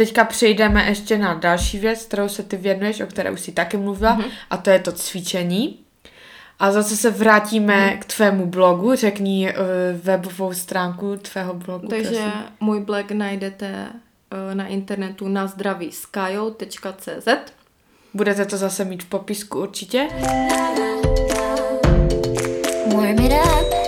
teďka přejdeme ještě na další věc, kterou se ty věnuješ, o které už jsi taky mluvila, mm-hmm. a to je to cvičení. A zase se vrátíme mm. k tvému blogu. Řekni uh, webovou stránku tvého blogu. Takže prosím. můj blog najdete uh, na internetu na zdravískajo.cz Budete to zase mít v popisku určitě. Warm it up.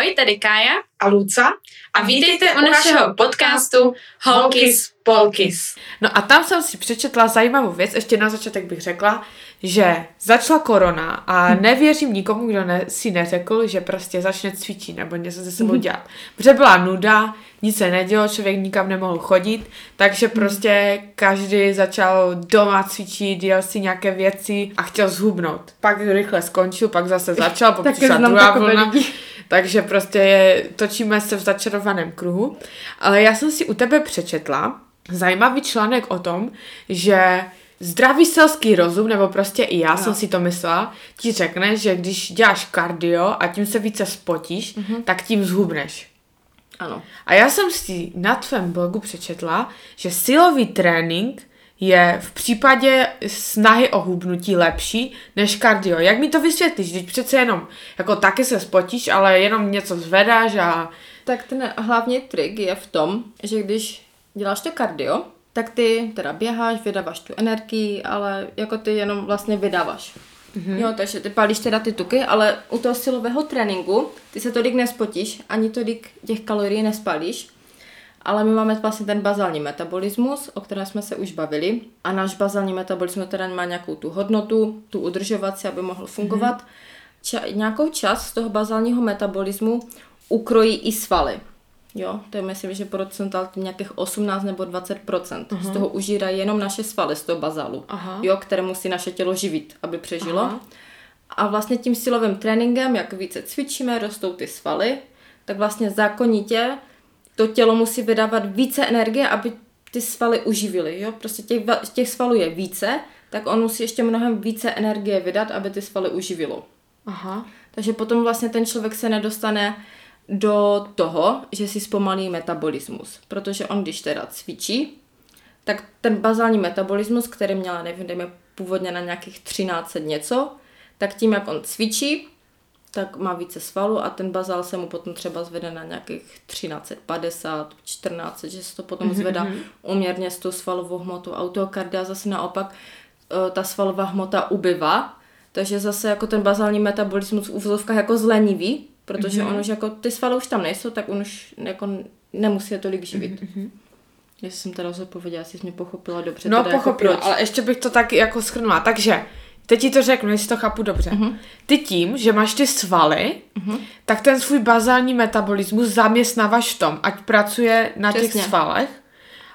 Ahoj, tady Kája a Luca a vítejte u našeho podcastu Holkis Polkis. No a tam jsem si přečetla zajímavou věc, ještě na začátek bych řekla, že začala korona a hm. nevěřím nikomu, kdo ne, si neřekl, že prostě začne cvičit nebo něco se sebou hm. dělat. Protože byla nuda, nic se nedělo, člověk nikam nemohl chodit, takže hm. prostě každý začal doma cvičit, dělal si nějaké věci a chtěl zhubnout. Pak rychle skončil, pak zase začal, pak přišla druhá vlna. Takže prostě je, točíme se v začarovaném kruhu. Ale já jsem si u tebe přečetla zajímavý článek o tom, že zdravý selský rozum, nebo prostě i já no. jsem si to myslela, ti řekne, že když děláš kardio a tím se více spotíš, mm-hmm. tak tím zhubneš. Ano. A já jsem si na tvém blogu přečetla, že silový trénink je v případě snahy o hubnutí lepší než kardio. Jak mi to vysvětlíš? Teď přece jenom, jako taky se spotíš, ale jenom něco zvedáš a... Tak ten hlavní trik je v tom, že když děláš to kardio, tak ty teda běháš, vydáváš tu energii, ale jako ty jenom vlastně vydáváš. Mm-hmm. Jo, takže ty palíš teda ty tuky, ale u toho silového tréninku ty se tolik nespotíš, ani tolik těch kalorií nespalíš, ale my máme vlastně ten bazální metabolismus, o kterém jsme se už bavili. A náš bazální metabolismus teda má nějakou tu hodnotu, tu udržovací, aby mohl fungovat. Mm-hmm. Ča- nějakou část z toho bazálního metabolismu ukrojí i svaly. Jo, to je myslím, že procentál nějakých 18 nebo 20 uh-huh. Z toho užírají jenom naše svaly z toho bazálu, Aha. jo, které musí naše tělo živit, aby přežilo. Aha. A vlastně tím silovým tréninkem, jak více cvičíme, rostou ty svaly, tak vlastně zákonitě to tělo musí vydávat více energie, aby ty svaly uživily. Jo? Prostě těch, těch svalů je více, tak on musí ještě mnohem více energie vydat, aby ty svaly uživilo. Aha. Takže potom vlastně ten člověk se nedostane do toho, že si zpomalí metabolismus. Protože on, když teda cvičí, tak ten bazální metabolismus, který měla, nevím, dejme původně na nějakých 13 něco, tak tím, jak on cvičí, tak má více svalu a ten bazál se mu potom třeba zvede na nějakých 1350, 14, že se to potom mm-hmm. zvedá uměrně s tou svalovou hmotou. Autokardia zase naopak eh, ta svalová hmota ubyva, takže zase jako ten bazální metabolismus v úvozovkách jako zlenivý, protože mm-hmm. on už jako, ty svaly už tam nejsou, tak on už jako nemusí je tolik živit. Mm-hmm. Jestli jsem teda odpověděla, jestli jsi mě pochopila dobře. No jako pochopila, jako ale ještě bych to tak jako schrnula. Takže Teď ti to řeknu, jestli to chápu dobře. Uh-huh. Ty tím, že máš ty svaly, uh-huh. tak ten svůj bazální metabolismus zaměstnáváš v tom, ať pracuje na Přesně. těch svalech.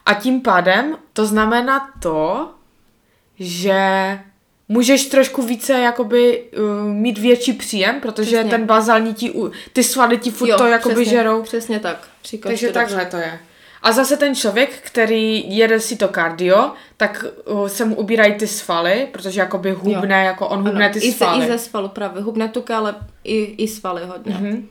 A tím pádem to znamená to, že můžeš trošku více jakoby uh, mít větší příjem, protože přesně. ten bazální ti, ty svaly ti furt jo, to jakoby přesně, žerou. Přesně tak. Říkáš Takže takhle dobře. to je. A zase ten člověk, který jede si to kardio, tak uh, se mu ubírají ty svaly, protože jakoby hubne, jo. jako on hubne ty I svaly. I ze svalu právě, hubne tuka, ale i, i svaly hodně. Mm-hmm.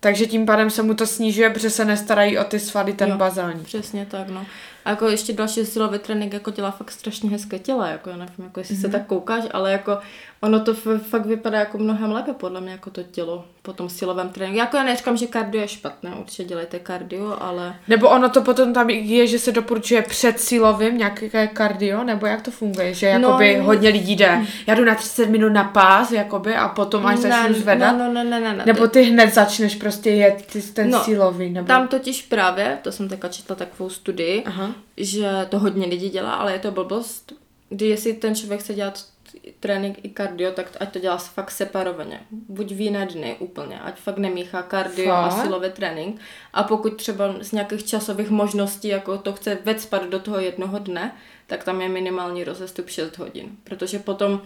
Takže tím pádem se mu to snižuje, protože se nestarají o ty svaly ten jo, bazální. Přesně tak, no. A jako ještě další silový trénink jako dělá fakt strašně hezké tělo, jako já nevím, jako jestli mm-hmm. se mhm. tak koukáš, ale jako ono to fakt vypadá jako mnohem lépe podle mě jako to tělo po tom silovém tréninku. Jako já neříkám, že kardio je špatné, určitě dělejte kardio, ale... Nebo ono to potom tam je, že se doporučuje před silovým nějaké kardio, nebo jak to funguje, že no, jakoby no, hodně lidí jde, já jdu na 30 minut na pás, jakoby, a potom až začnu zvedat. No, no, no, no, no, nebo ty hned začneš prostě jet ten no, silový. Nebo... Tam totiž právě, to jsem teďka četla takovou studii, Aha. Že to hodně lidí dělá, ale je to blbost, kdy jestli ten člověk chce dělat trénink i kardio, tak ať to dělá fakt separovaně. Buď v jiné dny úplně, ať fakt nemíchá kardio fakt? a silový trénink. A pokud třeba z nějakých časových možností, jako to chce vecpat do toho jednoho dne, tak tam je minimální rozestup 6 hodin. Protože potom,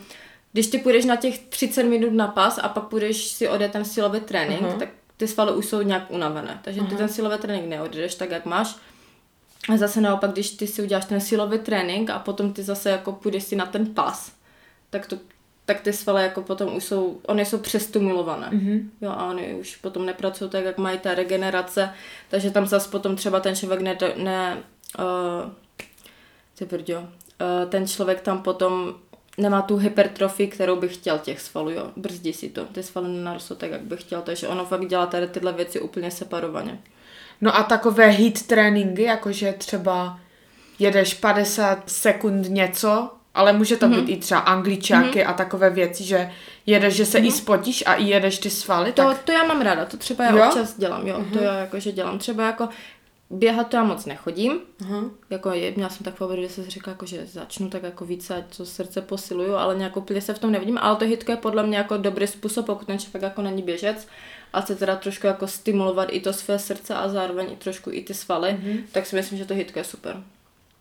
když ty půjdeš na těch 30 minut na pas a pak půjdeš si odjet ten silový trénink, uh-huh. tak ty svaly už jsou nějak unavené. Takže uh-huh. ty ten silový trénink neodjedeš tak, jak máš. A zase naopak, když ty si uděláš ten silový trénink a potom ty zase jako půjdeš si na ten pas, tak to tak ty svaly jako potom už jsou, oni jsou přestimulované. Mhm. Jo, a oni už potom nepracují tak, jak mají ta regenerace, takže tam zase potom třeba ten člověk ne, ne uh, ty brďo, uh, ten člověk tam potom nemá tu hypertrofii, kterou by chtěl těch svalů, jo. Brzdí si to. Ty svaly nenarostou tak, jak by chtěl, takže ono fakt dělá tady tyhle věci úplně separovaně. No a takové hit tréninky, jakože třeba jedeš 50 sekund něco, ale může to Mhm. být i třeba angličáky a takové věci, že jedeš, že se i spotíš a i jedeš ty svaly, To, tak to já mám ráda, to třeba já Jo? občas dělám, jo, to já jakože dělám. Třeba jako běhat to já moc nechodím, Aha. jako je, měla jsem takovou že jsem si řekla, jako, že začnu tak jako více, to srdce posiluju, ale nějak úplně se v tom nevidím, ale to hitko je podle mě jako dobrý způsob, pokud ten člověk jako není běžec a chce teda trošku jako stimulovat i to své srdce a zároveň i trošku i ty svaly, mm-hmm. tak si myslím, že to hitko je super.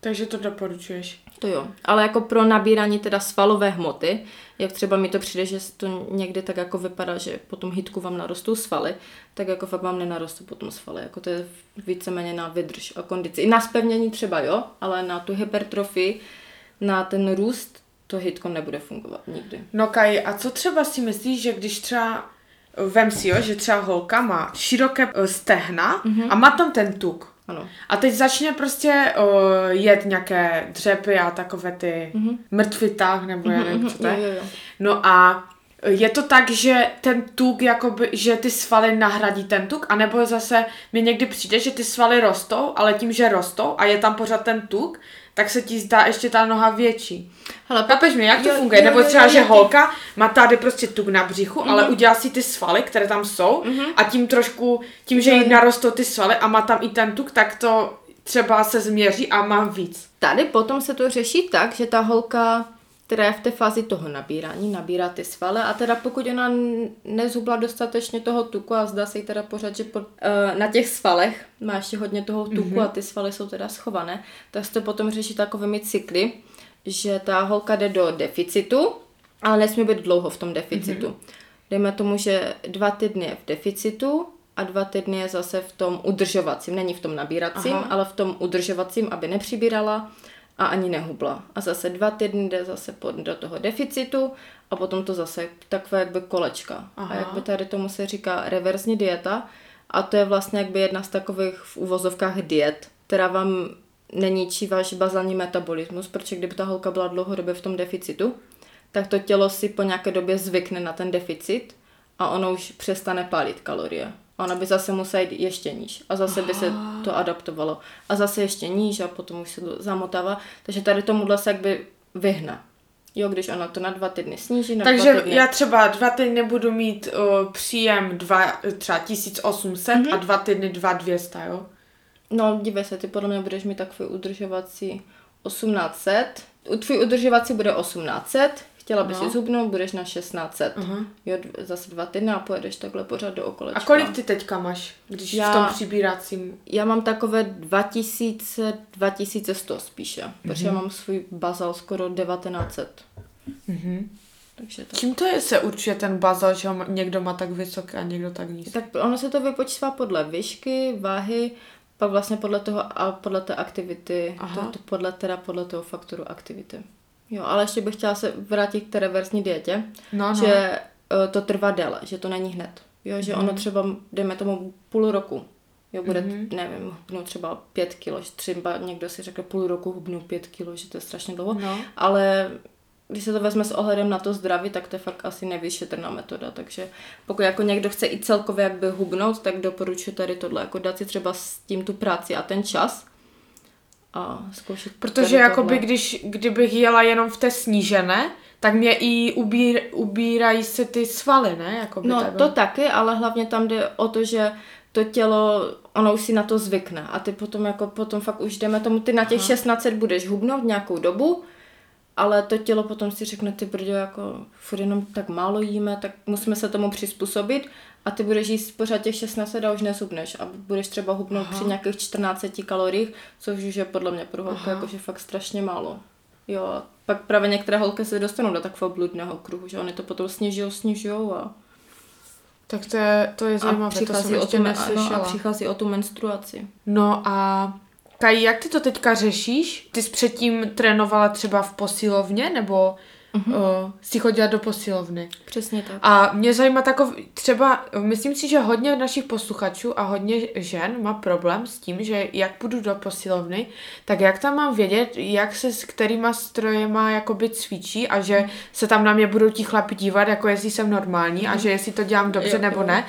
takže to doporučuješ. To jo, ale jako pro nabírání teda svalové hmoty, jak třeba mi to přijde, že to někdy tak jako vypadá, že po tom hitku vám narostou svaly, tak jako fakt vám nenarostou potom svaly, jako to je víceméně na vydrž a kondici. I na spevnění třeba jo, ale na tu hypertrofii, na ten růst, to hitko nebude fungovat nikdy. No Kaj, a co třeba si myslíš, že když třeba vem si, jo, že třeba holka má široké eh, stehna a má tam ten tuk. Ano. A teď začne prostě uh, jet nějaké dřepy a takové ty mm-hmm. mrtvý tah, nebo já nevím, co to je. Jo, jo, jo. No a je to tak, že ten tuk, jakoby, že ty svaly nahradí ten tuk, anebo zase mi někdy přijde, že ty svaly rostou, ale tím, že rostou a je tam pořád ten tuk, tak se ti zdá ještě ta noha větší. Hele, Chápeš mi, jak to Jo, funguje? jo, Nebo třeba, jo, že jo, ty- holka má tady prostě tuk na břichu, ale udělá si ty svaly, které tam jsou a tím trošku, tím, že jí narostou ty svaly a má tam i ten tuk, tak to třeba se změří a má víc. Tady potom se to řeší tak, že ta holka, která je v té fázi toho nabírání, nabírá ty svaly a teda pokud ona nezhubla dostatečně toho tuku a zdá se jí teda pořád, že pod, uh, na těch svalech má ještě hodně toho tuku mm-hmm. a ty svaly jsou teda schované, tak se to potom řeší takovými cykly, že ta holka jde do deficitu, ale nesmí být dlouho v tom deficitu. Mm-hmm. Dejme tomu, že dva týdny je v deficitu a dva týdny je zase v tom udržovacím, není v tom nabíracím. Aha. ale v tom udržovacím, aby nepřibírala a ani nehubla. A zase dva týdny jde zase pod, do toho deficitu a potom to zase takové jakby kolečka. Aha. A jakby tady tomu se říká reverzní dieta a to je vlastně jakby jedna z takových v uvozovkách diet, která vám neníčí váš bazální metabolismus, protože kdyby ta holka byla dlouhodobě v tom deficitu, tak to tělo si po nějaké době zvykne na ten deficit a ono už přestane pálit kalorie. A Ona by zase musela jít ještě níž a zase by se to adaptovalo. A zase ještě níž a potom už se to zamotává. Takže tady tomuhle se jakby vyhne. Jo, když ona to na dva týdny sníží, na Takže dva týdny. já třeba dva týdny budu mít uh, příjem dva, třeba 1800 Mhm. mm-hmm. a dva týdny 2200, jo? No, dívej se, ty podle mě budeš mít takový udržovací 1800. U tvůj udržovací bude 1800, chtěla bys No. si zhubnout, budeš na 1600. Aha. Jo, zase dva týdny a pojedeš takhle pořád do okolečka. A kolik ty teďka máš, když Já- v tom přibíracím? Já mám takové 2000, 2100 spíše, mm-hmm. protože já mám svůj bazal skoro 1900. Mm-hmm. Takže tak. Čím to je, se určuje ten bazal, že někdo má tak vysoký a někdo tak nízký? Tak ono se to vypočítá podle výšky, váhy, pak vlastně podle toho a podle té aktivity, Aha. to, to podle, teda podle toho faktoru aktivity. Jo, ale ještě bych chtěla se vrátit k té reverzní dietě, No, no. že eh, to trvá déle, že to není hned. Jo, že ono třeba, dejme tomu půl roku, jo, bude, mm-hmm. nevím, hubnout třeba pět kilo, třeba někdo si řekne půl roku hubnu pět kilo, že to je strašně dlouho, No. ale když se to vezme s ohledem na to zdraví, tak to je fakt asi nevyšetrná metoda, takže pokud jako někdo chce i celkově jakby hubnout, tak doporučuji tady tohle, jako dát si třeba s tím tu práci a ten čas a zkoušet Protože jakoby, když, kdybych jela jenom v té snížené, tak mě i ubír, ubírají se ty svaly, ne? Jakoby No takhle. to taky, ale hlavně tam jde o to, že to tělo, ono už si na to zvykne a ty potom jako potom fakt už jdeme tomu, ty na těch 16 budeš hubnout nějakou dobu, ale to tělo potom si řekne, ty brďo, jako furt jenom tak málo jíme, tak musíme se tomu přizpůsobit a ty budeš jíst pořád těch 16 a už nezhubneš a budeš třeba hubnout Aha. při nějakých 14 kaloriích, což už je podle mě pro holku jakože fakt strašně málo. Jo, a pak právě některé holky se dostanou do takového bludného kruhu, že oni to potom snižují, snižují a Tak to je, to je a zajímavé, to jsem přichází, o ještě tu, no, a přichází o tu menstruaci. No a Kaj, jak ty to teďka řešíš? Ty jsi předtím trénovala třeba v posilovně, nebo uh, si chodila do posilovny. Přesně tak. A mě zajímá takov, třeba, myslím si, že hodně našich posluchačů a hodně žen má problém s tím, že jak půjdu do posilovny, tak jak tam mám vědět, jak se s kterýma strojema jakoby cvičí a že se tam na mě budou ti chlapi dívat, jako jestli jsem normální a že jestli to dělám dobře Jo, nebo jo. ne.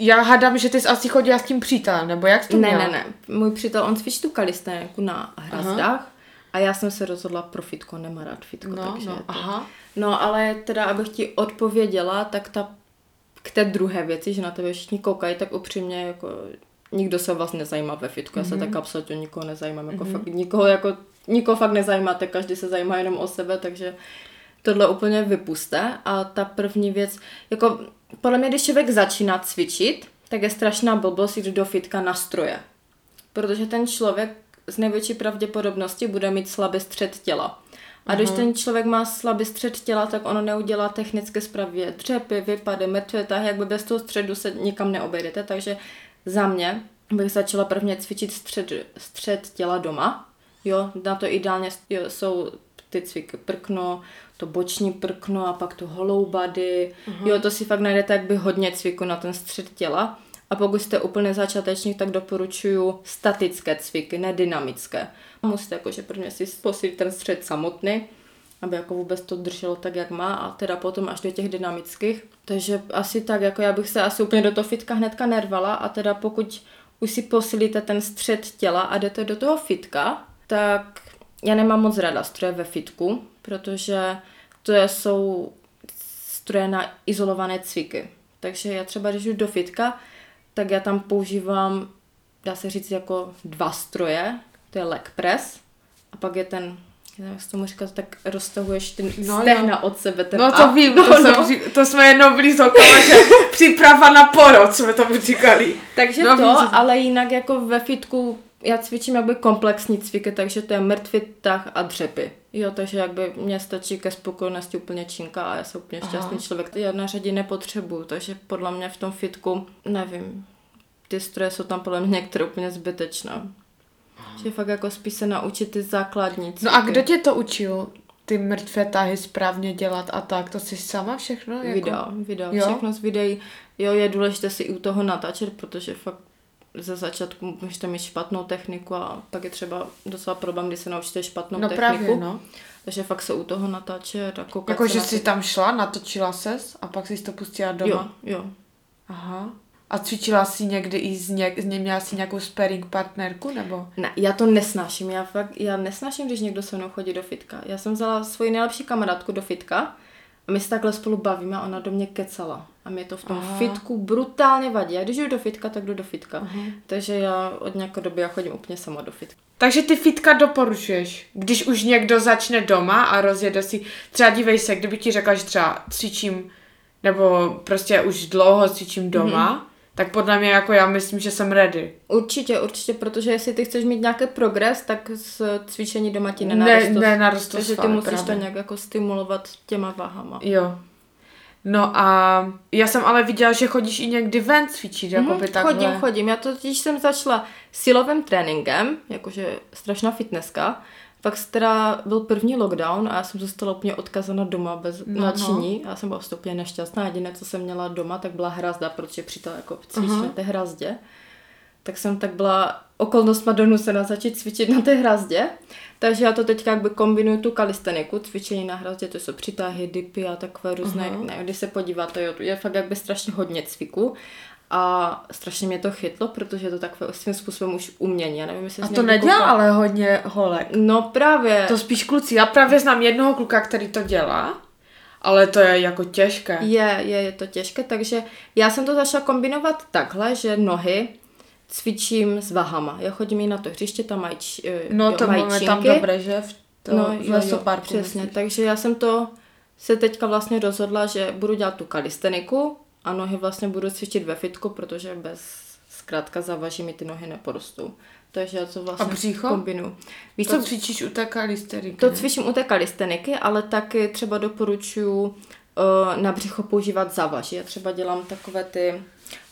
Já hádám, že ty jsi asi chodila s tím přítelem, nebo jak jsi to Ne, měla? ne, ne. Můj přítel, on cvičí tu kalisteniku na hrazdách a já jsem se rozhodla pro fitko, nemá rád fitko, No, takže no, to... aha. No, ale teda, abych ti odpověděla, tak ta k té druhé věci, že na tebe všichni koukají, tak upřímně jako nikdo se vás nezajímá ve fitku, já se tak absolutně nikoho nezajímám, jako fakt nikoho jako, nikoho fakt nezajímáte, každý se zajímá jenom o sebe, takže tohle úplně vypuste. A ta první věc, jako podle mě, když člověk začíná cvičit, tak je strašná blbost jít do fitka na stroje. Protože ten člověk z největší pravděpodobnosti bude mít slabý střed těla. A když ten člověk má slabý střed těla, tak ono neudělá technické zpravě dřepy, vypady, mrtvé tahy, jakby bez toho středu se nikam neobejdete. Takže za mě bych začala prvně cvičit střed, střed těla doma. Jo, na to ideálně jo, jsou ty cviky prkno, to boční prkno a pak tu hollow body. Jo, to si fakt najdete jakby hodně cviku na ten střed těla. A pokud jste úplně začátečník, tak doporučuju statické cviky, ne dynamické. Musíte jakože prvně si posílit ten střed samotný, aby jako vůbec to drželo tak, jak má a teda potom až do těch dynamických. Takže asi tak, jako já bych se asi úplně do toho fitka hnedka nervala a teda pokud už si posílíte ten střed těla a jdete do toho fitka, tak já nemám moc ráda stroje ve fitku, protože to jsou stroje na izolované cviky. Takže já třeba, když jdu do fitka, tak já tam používám, dá se říct, jako dva stroje. To je leg press a pak je ten, nevím, jak se tomu říkat, tak roztahuješ ty No, no, stehna od sebe. Ten No to up. vím, to, no, jsem, no. to jsme jednou byli holkama, že příprava na porod jsme tomu říkali. Takže No, no, vím, to, co- ale jinak jako ve fitku já cvičím jakby komplexní cviky, takže to je mrtvý tah a dřepy. Jo, takže jakby mě stačí ke spokojenosti úplně činka a já jsem úplně šťastný Aha. člověk. Já na řadě nepotřebuju, takže podle mě v tom fitku, nevím, ty stroje jsou tam podle mě některé úplně zbytečné. Že fakt jako spíš se naučit ty základní cviky. No a kdo tě to učil? Ty mrtvé tahy správně dělat a tak, to jsi sama všechno? Jako... Video, video, Jo? všechno z videí. Jo, je důležité si i u toho natáčet, protože fakt ze začátku můžete mít špatnou techniku a pak je třeba docela problém, když se naučíte špatnou No techniku. právě, no. Takže fakt se u toho natáčet a koukat Jako, že jsi ty- tam šla, natočila ses a pak jsi to pustila doma? Jo, jo. Aha. A cvičila jsi někdy i s, něk- s ním, měla jsi nějakou sparring partnerku, nebo? Ne, já to nesnáším. Já fakt, já nesnáším, když někdo se mnou chodí do fitka. Já jsem vzala svoji nejlepší kamarádku do fitka a my se takhle spolu bavíme a ona do mě kecala. A mě to v tom Aha. fitku brutálně vadí. Já když jdu do fitka, tak jdu do fitka. Takže já od nějaké doby já chodím úplně sama do fitka. Takže ty fitka doporučuješ, když už někdo začne doma a rozjede si, třeba dívej se, kdyby ti řekla, že třeba cvičím, nebo prostě už dlouho cvičím doma, Mhm. mm-hmm. tak podle mě jako já myslím, že jsem ready. Určitě, určitě, protože jestli ty chceš mít nějaký progres, tak z cvičení doma ti Ne, nenarostou. nenarostou Takže ty musíš právě. to nějak jako stimulovat těma váhama. Jo. No a já jsem ale viděla, že chodíš i někdy ven cvičit, jako by takhle. Mhm, Chodím, chodím. Já to totiž jsem začala silovým tréninkem, jakože strašná fitnesska. Pak teda byl první lockdown a já jsem zůstala úplně odkazaná doma bez No, no, nadšení. No. Já jsem byla úplně nešťastná. Jediné, co jsem měla doma, tak byla hrazda, protože přítel jako cvičí Aha. na té hrazdě. Tak jsem tak byla okolnostma donusena začít cvičit na té hrazdě. Takže já to teď jakby kombinuju tu kalisteniku, cvičení na hrazdě, to jsou přitahy, dipy a takové různé. Aha. Ne, když se podíváte, jo, je fakt jakby strašně hodně cviku. A strašně mě to chytlo, protože je to takové svým způsobem už umění. Já nevím, jestli A to nedělá ale hodně holek. No právě. To spíš kluci. Já právě znám jednoho kluka, který to dělá, ale to je jako těžké. Je, je, je to těžké, takže já jsem to začala kombinovat takhle, že nohy cvičím s vahama. Já chodím i na to hřiště, tam mají, eh, No jo, to mají máme tam činky. dobré, že? V to no, v lesoparku. přesně. myslíš? Takže já jsem to se teďka vlastně rozhodla, že budu dělat tu kalisteniku a nohy vlastně budu cvičit ve fitku, protože bez zkrátka závaží mi ty nohy neporostou. Takže já to vlastně A břicho? kombinuju. Víš To co, cvičíš u té kalisteriky, to ne? cvičím u té kalisteniky, ale taky třeba doporučuji uh, na břicho používat závaží. Já třeba dělám takové ty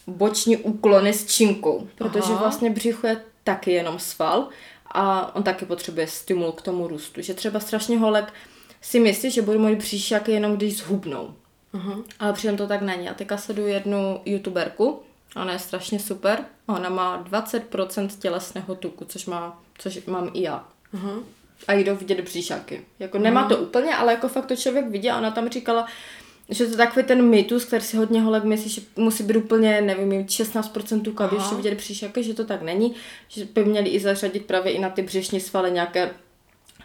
boční úklony s činkou, protože Aha. vlastně břicho je taky jenom sval a on taky potřebuje stimul k tomu růstu. Že třeba strašně holek si myslí, že budou mít příšaky jenom když zhubnou. Aha. Ale přitom to tak není. Já teďka sleduju jednu youtuberku, ona je strašně super. Ona má 20% tělesného tuku, což, má, což mám i já. Aha. A jdou vidět bříšaky. Jako nemá to úplně, ale jako fakt to člověk vidí a ona tam říkala, že to je takový ten mýtus, který si hodně holek myslí, že musí být úplně, nevím, mít 16% tuka, aby Aha. ještě vidět příšaky, že to tak není, že by měli i zařadit právě i na ty břešní svaly nějaké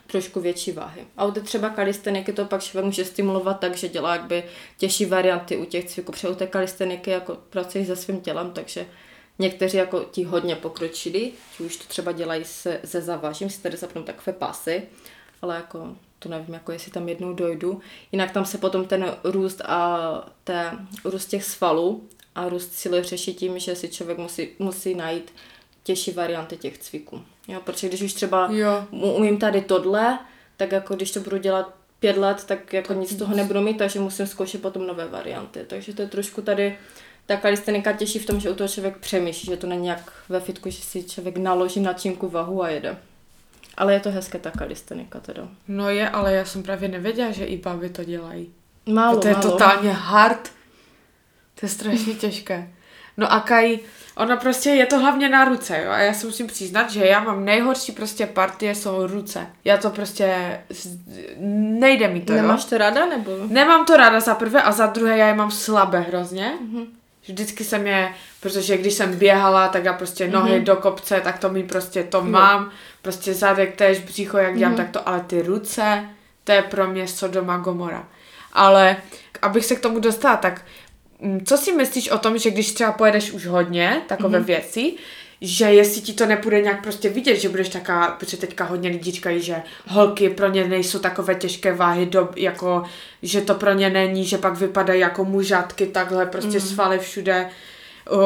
trošku větší váhy. A u té třeba kalisteniky to pak člověk může stimulovat tak, že dělá jakby těžší varianty u těch cviků, protože u té kalisteniky jako pracuješ se svým tělem, takže někteří jako ti hodně pokročili, ti už to třeba dělají se, se zavažím, si tady zapnou takové pasy, ale jako to nevím, jako jestli tam jednou dojdu. Jinak tam se potom ten růst a té, růst těch svalů a růst síly řeší tím, že si člověk musí, musí najít těžší varianty těch cviků. Jo, protože když už třeba Jo. umím tady tohle, tak jako když to budu dělat pět let, tak jako nic z toho nebudu mít, takže musím zkoušet potom nové varianty. Takže to je trošku tady ta kalistenika těší v tom, že u toho člověk přemýšlí, že to není jak ve fitku, že si člověk naloží na činku vahu a jede. Ale je to hezké ta kalistenika teda. No je, ale já jsem právě nevěděla, že i baby to dělají. Málo, to je málo. totálně hard. To je strašně těžké. No a Kai, ona prostě je to hlavně na ruce, jo. A já se musím přiznat, že já mám nejhorší prostě partie jsou ruce. Já to prostě, nejde mi to, Nemáš jo. to ráda nebo? Nemám to ráda za prvé a za druhé já je mám slabé hrozně. Mhm. Vždycky jsem je, protože když jsem běhala, tak já prostě nohy Mhm. do kopce, tak to mi prostě to No. mám. Prostě zadek též, břicho, jak dělám, Mhm. tak to, ale ty ruce, to je pro mě Sodoma Gomora. Ale abych se k tomu dostala, tak mm, co si myslíš o tom, že když třeba pojedeš už hodně takové Mhm. věci, že jestli ti to nepůjde nějak prostě vidět, že budeš taká, protože teďka hodně lidí říkají, že holky pro ně nejsou takové těžké váhy, do, jako, že to pro ně není, že pak vypadají jako mužatky, takhle prostě Mhm. svaly všude.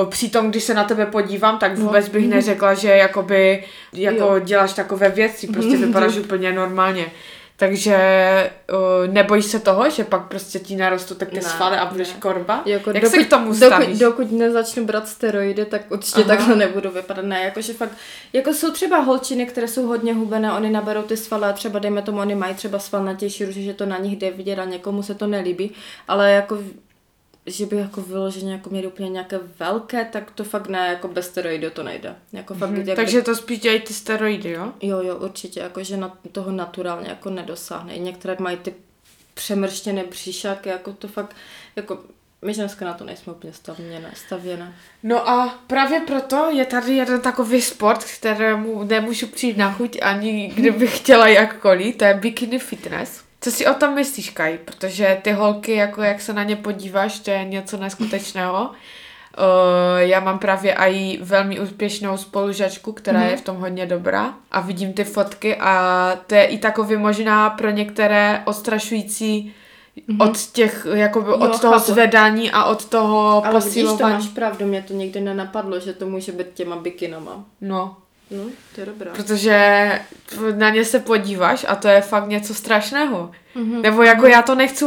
Přitom, když se na tebe podívám, tak No. vůbec bych neřekla, že jakoby, jako Jo. děláš takové věci, prostě Mhm. vypadáš úplně normálně. Takže o, nebojíš se toho, že pak prostě ti narostou také Ne, svaly a budeš ne. korba? Jako Jak se k tomu dokud, stavíš? dokud nezačnu brát steroidy, tak určitě Aha. takhle nebudu vypadat. Ne, jakože fakt, jako jsou třeba holčiny, které jsou hodně hubené, oni naberou ty svaly a třeba dejme tomu, oni mají třeba svalnatější ruže, že to na nich jde vidět a někomu se to nelíbí, ale jako že by jako vyloženě jako měli úplně nějaké velké, tak to fakt ne, jako bez steroidu to nejde. Jako fakt, Mhm. jak Takže to spíš dělají ty steroidy, jo? Jo, jo, určitě, jakože na toho naturálně jako nedosáhne. Některé mají ty přemrštěné příšaky, jako to fakt, jako my ženské na to nejsme úplně stavěné. stavěné. No a právě proto je tady jeden takový sport, kterému nemůžu přijít na chuť ani kdybych chtěla jakkoliv, to je bikini fitness. Co si o tom myslíš, Kaj? Protože ty holky, jako jak se na ně podíváš, to je něco neskutečného. Uh, já mám právě i velmi úspěšnou spolužačku, která Mhm. je v tom hodně dobrá a vidím ty fotky a to je i takový možná pro některé ostrašující od těch, jakoby od. Jo, toho chápu. zvedání a od toho Ale vidíš, to posilování. máš pravdu, mě to nikdy nenapadlo, že to může být těma bikinama. No, No, to je dobré. protože na ně se podíváš a to je fakt něco strašného. Mhm. Nebo jako já to nechci...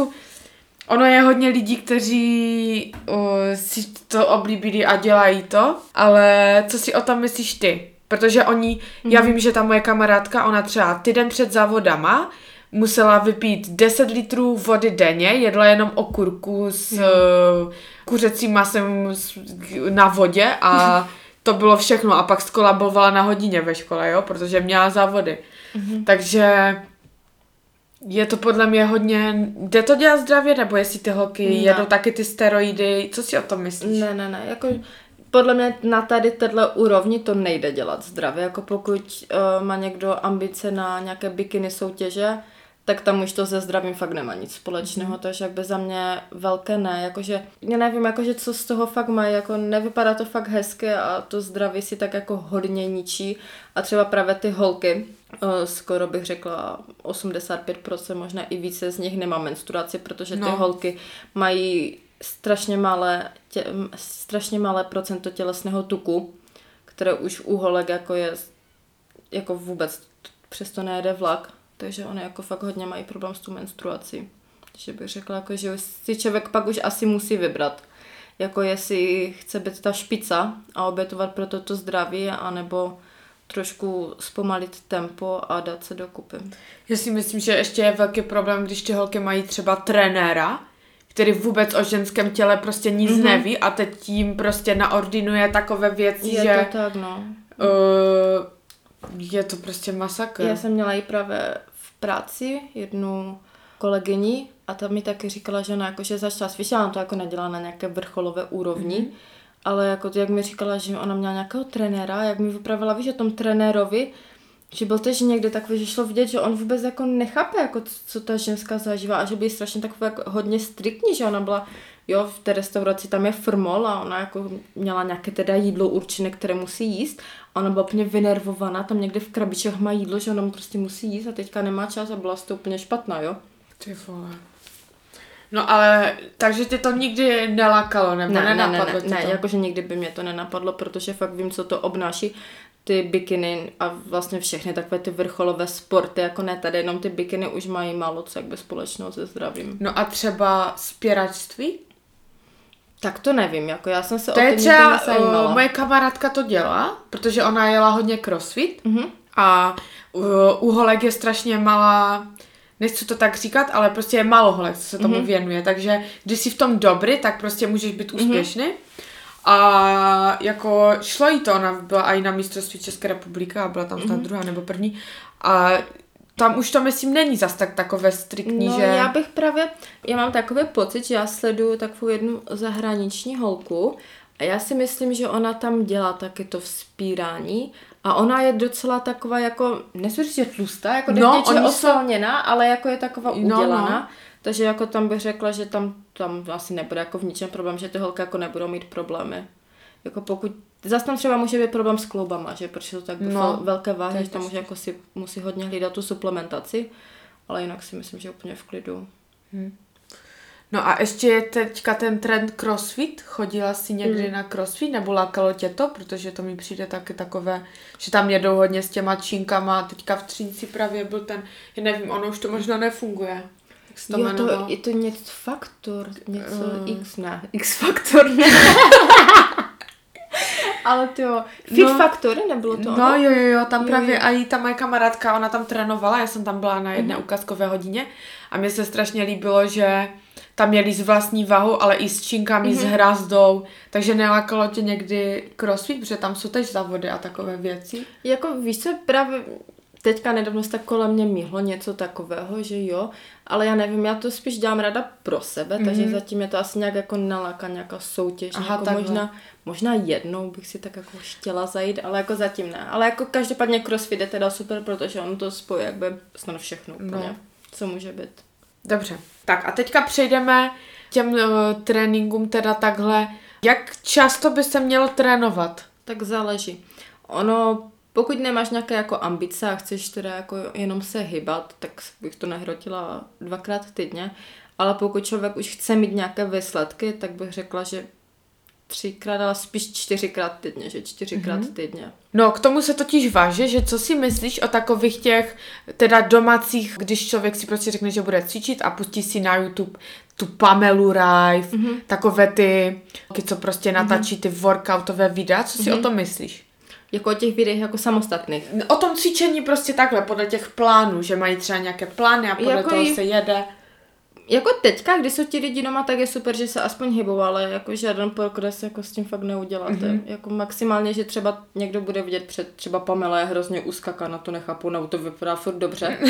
Ono je hodně lidí, kteří uh, si to oblíbili a dělají to, ale co si o tom myslíš ty? Protože oni, já vím, že ta moje kamarádka, ona třeba týden před závodama musela vypít 10 litrů vody denně, jedla jenom okurku s uh, kuřecím masem na vodě a to bylo všechno. A pak skolabovala na hodině ve škole, jo, protože měla závody. Takže je to podle mě hodně... Jde to dělat zdravě, nebo jestli ty holky Ne. jedou taky ty steroidy? Co si o tom myslíš? Ne, ne, ne, jako podle mě na tady téhle úrovni to nejde dělat zdravě, jako pokud uh, má někdo ambice na nějaké bikiny soutěže, tak tam už to se zdravím fakt nemá nic společného, mm. takže jakby za mě velké ne, jakože, já nevím, jakože co z toho fakt mají, jako nevypadá to fakt hezké a to zdraví si tak jako hodně ničí a třeba právě ty holky, uh, skoro bych řekla 85%, možná i více z nich nemá menstruaci, protože ty No. holky mají strašně malé, tě, strašně malé procento tělesného tuku, které už u holek jako je jako vůbec přesto nejede vlak, takže oni jako fakt hodně mají problém s tu menstruací. Takže bych řekla, jako, že si člověk pak už asi musí vybrat, jako jestli chce být ta špica a obětovat pro toto zdraví, anebo trošku zpomalit tempo a dát se dokupy. Já si myslím, že ještě je velký problém, když ty holky mají třeba trenéra, který vůbec o ženském těle prostě nic mm-hmm. neví a teď tím prostě naordinuje takové věci, Je že to tak, no. uh, je to prostě masakr. Já jsem měla i právě práci jednu kolegyni a ta mi taky říkala, že ona jakože začala slyšet, ona to jako nedělá na nějaké vrcholové úrovni, mm-hmm. ale jako jak mi říkala, že ona měla nějakého trenéra, jak mi vypravila, víš, o tom trenérovi, že byl tež někde takový, že šlo vidět, že on vůbec jako nechápe, jako co ta ženská zažívá a že byl strašně takový jako hodně striktní, že ona byla, jo, v té restauraci tam je frmol a ona jako měla nějaké teda jídlo určené, které musí jíst ona byla úplně vynervovaná, tam někde v krabičích má jídlo, že ona mu prostě musí jíst a teďka nemá čas a byla z toho úplně špatná, jo. Ty vole. No ale, takže tě to nikdy nelakalo, nebo Ne, ne, ne, nenapadlo ne, ti ne, to? jakože nikdy by mě to nenapadlo, protože fakt vím, co to obnáší ty bikiny a vlastně všechny takové ty vrcholové sporty, jako ne tady, jenom ty bikiny už mají málo co jakby společného se zdravím. No a třeba spěračství? Tak to nevím, jako já jsem se To o je třeba, uh, moje kamarádka to dělá, protože ona jela hodně crossfit Mhm. a uh, u holek je strašně malá, nechci to tak říkat, ale prostě je málo holek, co se tomu Mhm. věnuje, takže když jsi v tom dobrý, tak prostě můžeš být úspěšný. A jako šlo jí to, ona byla i na mistrovství České republiky a byla tam snad druhá nebo první. A tam už to myslím není zas tak takové striktní, No, že... já bych právě, já mám takový pocit, že já sleduju takovou jednu zahraniční holku a já si myslím, že ona tam dělá taky to vzpírání a ona je docela taková jako, nechci říct, že tlustá, jako No, no, oni jsou- osolněná, ale jako je taková No, udělaná. no. Takže jako tam bych řekla, že tam, tam asi nebude jako v ničem problém, že ty holky jako nebudou mít problémy. Jako pokud, zase tam třeba může být problém s kloubama, že protože to tak No, velké váhy, že tam může jako si, musí hodně hlídat tu suplementaci, ale jinak si myslím, že je úplně v klidu. No a ještě je teďka ten trend crossfit. Chodila jsi někdy Hmm. na crossfit nebo lákalo tě to? Protože to mi přijde taky takové, že tam jedou hodně s těma činkama. Teďka v Třinci právě byl ten, já nevím, ono už to možná nefunguje. Jak to jo, to, je to něco faktor, něco Mm. X, ne, X faktor, ne. Ale to jo, Fit No. Factory nebylo to No jo, jo, jo, tam Jo, právě jo. i ta moje kamarádka, ona tam trénovala, já jsem tam byla na jedné ukázkové hodině a mně se strašně líbilo, že tam měli z vlastní váhu, ale i s činkami, s hrazdou, takže nelákalo tě někdy crossfit, protože tam jsou tež závody a takové věci. Jako víš co, právě teďka nedávno se tak kolem mě míhlo něco takového, že jo, ale já nevím, já to spíš dělám ráda pro sebe, mm-hmm. takže zatím je to asi nějak jako naláka nějaká soutěž, Aha, jako takhle. možná, možná jednou bych si tak jako chtěla zajít, ale jako zatím ne. Ale jako každopádně crossfit je teda super, protože on to spojí jakby snad všechno úplně, No. co může být. Dobře. Tak a teďka přejdeme k těm uh, tréninkům teda takhle. Jak často by se mělo trénovat? Tak záleží. Ono, pokud nemáš nějaké jako ambice a chceš teda jako jenom se hybat, tak bych to nehrotila dvakrát týdně, ale pokud člověk už chce mít nějaké výsledky, tak bych řekla, že třikrát, ale spíš čtyřikrát týdně, že čtyřikrát mm-hmm. týdně. No, k tomu se totiž váže, že co si myslíš o takových těch teda domácích, když člověk si prostě řekne, že bude cvičit a pustí si na YouTube tu Pamelu Rife, mm-hmm. takové ty, co prostě natáčí ty workoutové videa, co si mm-hmm. o tom myslíš? Jako o těch videích jako samostatných. O tom cvičení prostě takhle, podle těch plánů, že mají třeba nějaké plány a podle Jako toho i- se jede. Jako teďka, když jsou ti lidi doma, tak je super, že se aspoň hybou, ale jako žádný progres jako s tím fakt neuděláte. Mm-hmm. Jako maximálně, že třeba někdo bude vidět před, třeba Pamela je hrozně uskakaná, to nechápu, nebo to vypadá furt dobře.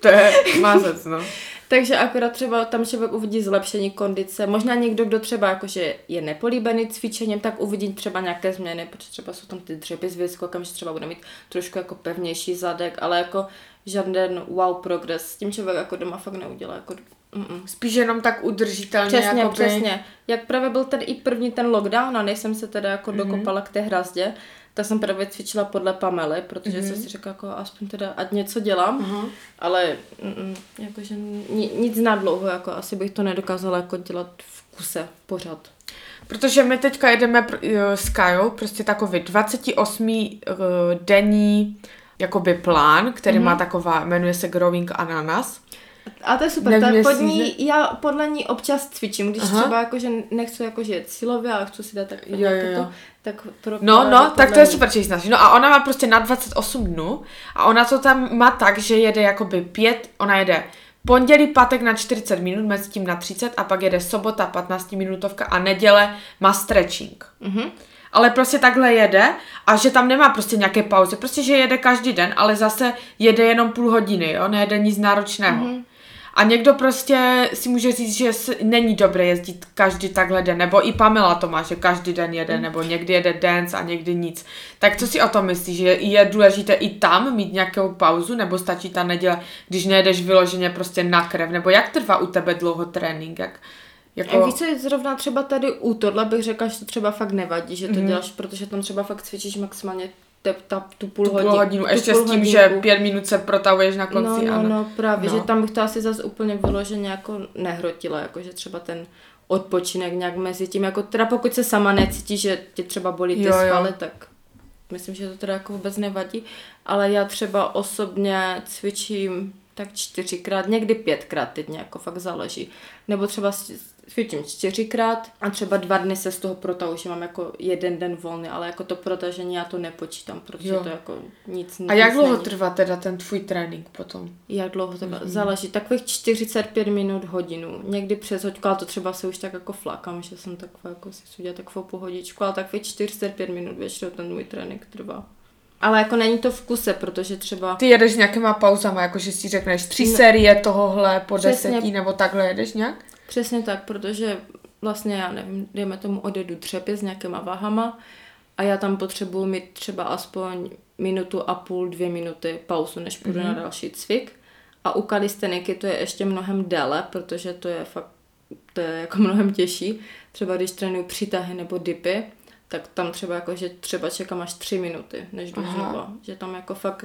To je mázec, no. Takže akorát třeba tam člověk uvidí zlepšení kondice. Možná někdo, kdo třeba jakože je nepolíbený cvičením, tak uvidí třeba nějaké změny, protože třeba jsou tam ty dřepy s výskokem, že třeba bude mít trošku jako pevnější zadek, ale jako žádný wow progres s tím člověk jako doma fakt neudělá. Jako, mm-mm. Spíš jenom tak udržitelně. Přesně, jakoby... přesně. Jak právě byl tady i první ten lockdown a než jsem se teda jako mm-hmm. dokopala k té hrazdě, tak jsem právě cvičila podle Pamely, protože mm-hmm. jsem si řekla, jako aspoň teda, ať něco dělám, Aha. ale mm, jakože ni, nic na dlouho, jako asi bych to nedokázala jako dělat v kuse pořád. Protože my teďka jedeme pr- s Kajou, prostě takový 28 eh, denní jakoby plán, který mm-hmm. má taková, jmenuje se Growing Ananas. A to je super, Nevím, pod ní, já podle ní občas cvičím, když Aha. třeba jakože nechci jakože silově, ale chci si dát tak, Jo, jo, jo. To, tak pro, No, no, tak to je super, že znáš. No a ona má prostě na 28 dnů a ona to tam má tak, že jede jakoby pět, ona jede pondělí, pátek na 40 minut, mezi tím na 30 a pak jede sobota 15 minutovka a neděle má stretching. Mhm. Ale prostě takhle jede a že tam nemá prostě nějaké pauzy, prostě že jede každý den, ale zase jede jenom půl hodiny, jo, nejede nic náročného. Mhm. A někdo prostě si může říct, že není dobré jezdit každý takhle den, nebo i Pamela to má, že každý den jede, Mhm. nebo někdy jede dance a někdy nic. Tak co si o tom myslíš, že je důležité i tam mít nějakou pauzu, nebo stačí ta neděle, když nejedeš vyloženě prostě na krev, nebo jak trvá u tebe dlouho trénink, jak, Jako... jako... Víš, co je zrovna třeba tady u tohle bych řekla, že to třeba fakt nevadí, že to Mhm. mm-hmm. děláš, protože tam třeba fakt cvičíš maximálně te, ta, tu půl tu půl hodinu. hodinu, ještě půl s tím, že hodinku. pět minut se protahuješ na konci, no, no, ano. no, právě, No. že tam bych to asi zase úplně vyloženě jako nehrotila, jako že třeba ten odpočinek nějak mezi tím, jako teda pokud se sama necítí, že tě třeba bolí ty Jo, jo. svaly, tak myslím, že to teda jako vůbec nevadí, ale já třeba osobně cvičím tak čtyřikrát, někdy pětkrát, teď nějak fakt záleží. Nebo třeba cvičím čtyřikrát a třeba dva dny se z toho protahu, že mám jako jeden den volný, ale jako to protažení já to nepočítám, protože Jo. to jako nic A jak dlouho není. trvá teda ten tvůj trénink potom? Jak dlouho to Mhm. mm-hmm. záleží? Takových 45 minut, hodinu. Někdy přes hoďku, ale to třeba se už tak jako flakám, že jsem taková, jako si udělat takovou pohodičku, ale takových 45 minut většinou ten můj trénink trvá. Ale jako není to v kuse, protože třeba... Ty jedeš s nějakýma pauzama, jako že si řekneš tři No. série tohohle po Přesně. deseti, nebo takhle jedeš nějak? Přesně tak, protože vlastně já nevím, dejme tomu odjedu třepě s nějakýma váhama a já tam potřebuji mít třeba aspoň minutu a půl, dvě minuty pauzu, než půjdu mm-hmm. na další cvik. A u kalisteniky to je ještě mnohem déle, protože to je fakt, to je jako mnohem těžší. Třeba když trénuju přitahy nebo dipy, tak tam třeba jako, že třeba čekám až tři minuty, než jdu Aha. znova. Že tam jako fakt,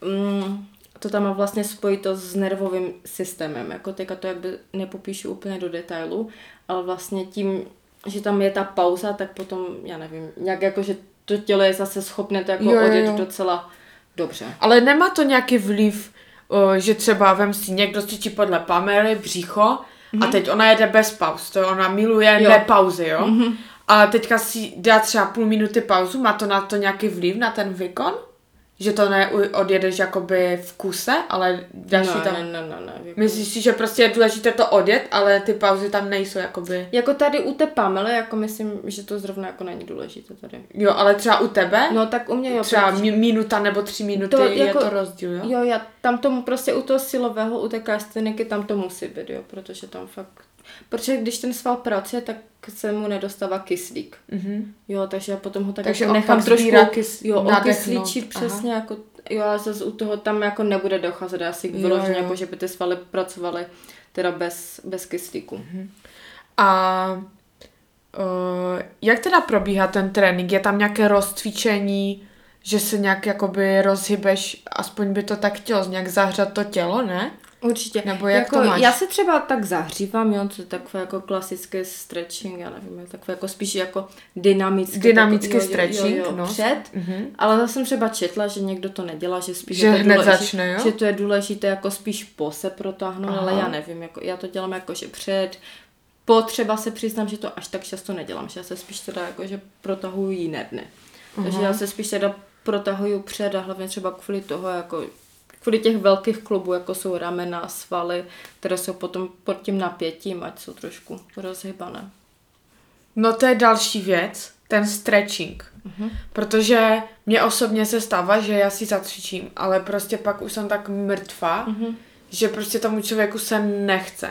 mm, to tam má vlastně spojitost s nervovým systémem. Jako teďka to jakby nepopíšu úplně do detailu, ale vlastně tím, že tam je ta pauza, tak potom, já nevím, nějak jako, že to tělo je zase schopné to jako Jo, odjet jo. docela dobře. Ale nemá to nějaký vliv, o, že třeba vem si někdo cvičí podle Pamely, břicho, mm-hmm. a teď ona jede bez pauz, to ona miluje Mhm. Jo. nepauzy, jo? Mm-hmm. A teďka si dá třeba půl minuty pauzu, má to na to nějaký vliv na ten výkon? Že to ne odjedeš jakoby v kuse, ale dáš si no, tam... ne, ne, ne, ne, jako... Myslíš si, že prostě je důležité to odjet, ale ty pauzy tam nejsou jakoby... Jako tady u té Pamely, jako myslím, že to zrovna jako není důležité tady. Jo, ale třeba u tebe? No tak u mě jo. třeba protože- mi- minuta nebo tři minuty To je jako- to rozdíl, jo? Jo, já tam tomu prostě u toho silového, u té kasteniky tam to musí být, jo, protože tam fakt... Protože když ten sval pracuje, tak se mu nedostává kyslík. Mhm. Jo, takže já potom ho tak Takže jako nechám trošku kys- jo, okysličit Aha. přesně jako, jo, a zase u toho tam jako nebude docházet asi k vyloženě, jo. jako že by ty svaly pracovaly teda bez, bez kyslíku. Mhm. A uh, jak teda probíhá ten trénink? Je tam nějaké rozcvičení, že se nějak jakoby rozhybeš, aspoň by to tak chtělo, nějak zahřat to tělo, ne? Určitě. Nebo jak jako, to máš? Já se třeba tak zahřívám, jo, to je takové jako klasické stretching, já nevím, takové jako spíš jako dynamické. Dynamický tak, jo, stretching, jo, jo, no. Před, Mhm. ale zase jsem třeba četla, že někdo to nedělá, že spíš Že je to hned důležité, začne, jo? že to je důležité jako spíš po se protáhnout, ale já nevím, jako, já to dělám jako, že před, po třeba se přiznám, že to až tak často nedělám, že já se spíš teda jako, že protahuju jiné dny. Takže já se spíš teda protahuju před a hlavně třeba kvůli toho, jako kvůli těch velkých klubů, jako jsou ramena, svaly, které jsou potom pod tím napětím, ať jsou trošku rozhybané. No to je další věc, ten stretching. Mhm. Protože mě osobně se stává, že já si zacvičím, ale prostě pak už jsem tak mrtvá, Mhm. že prostě tomu člověku se nechce.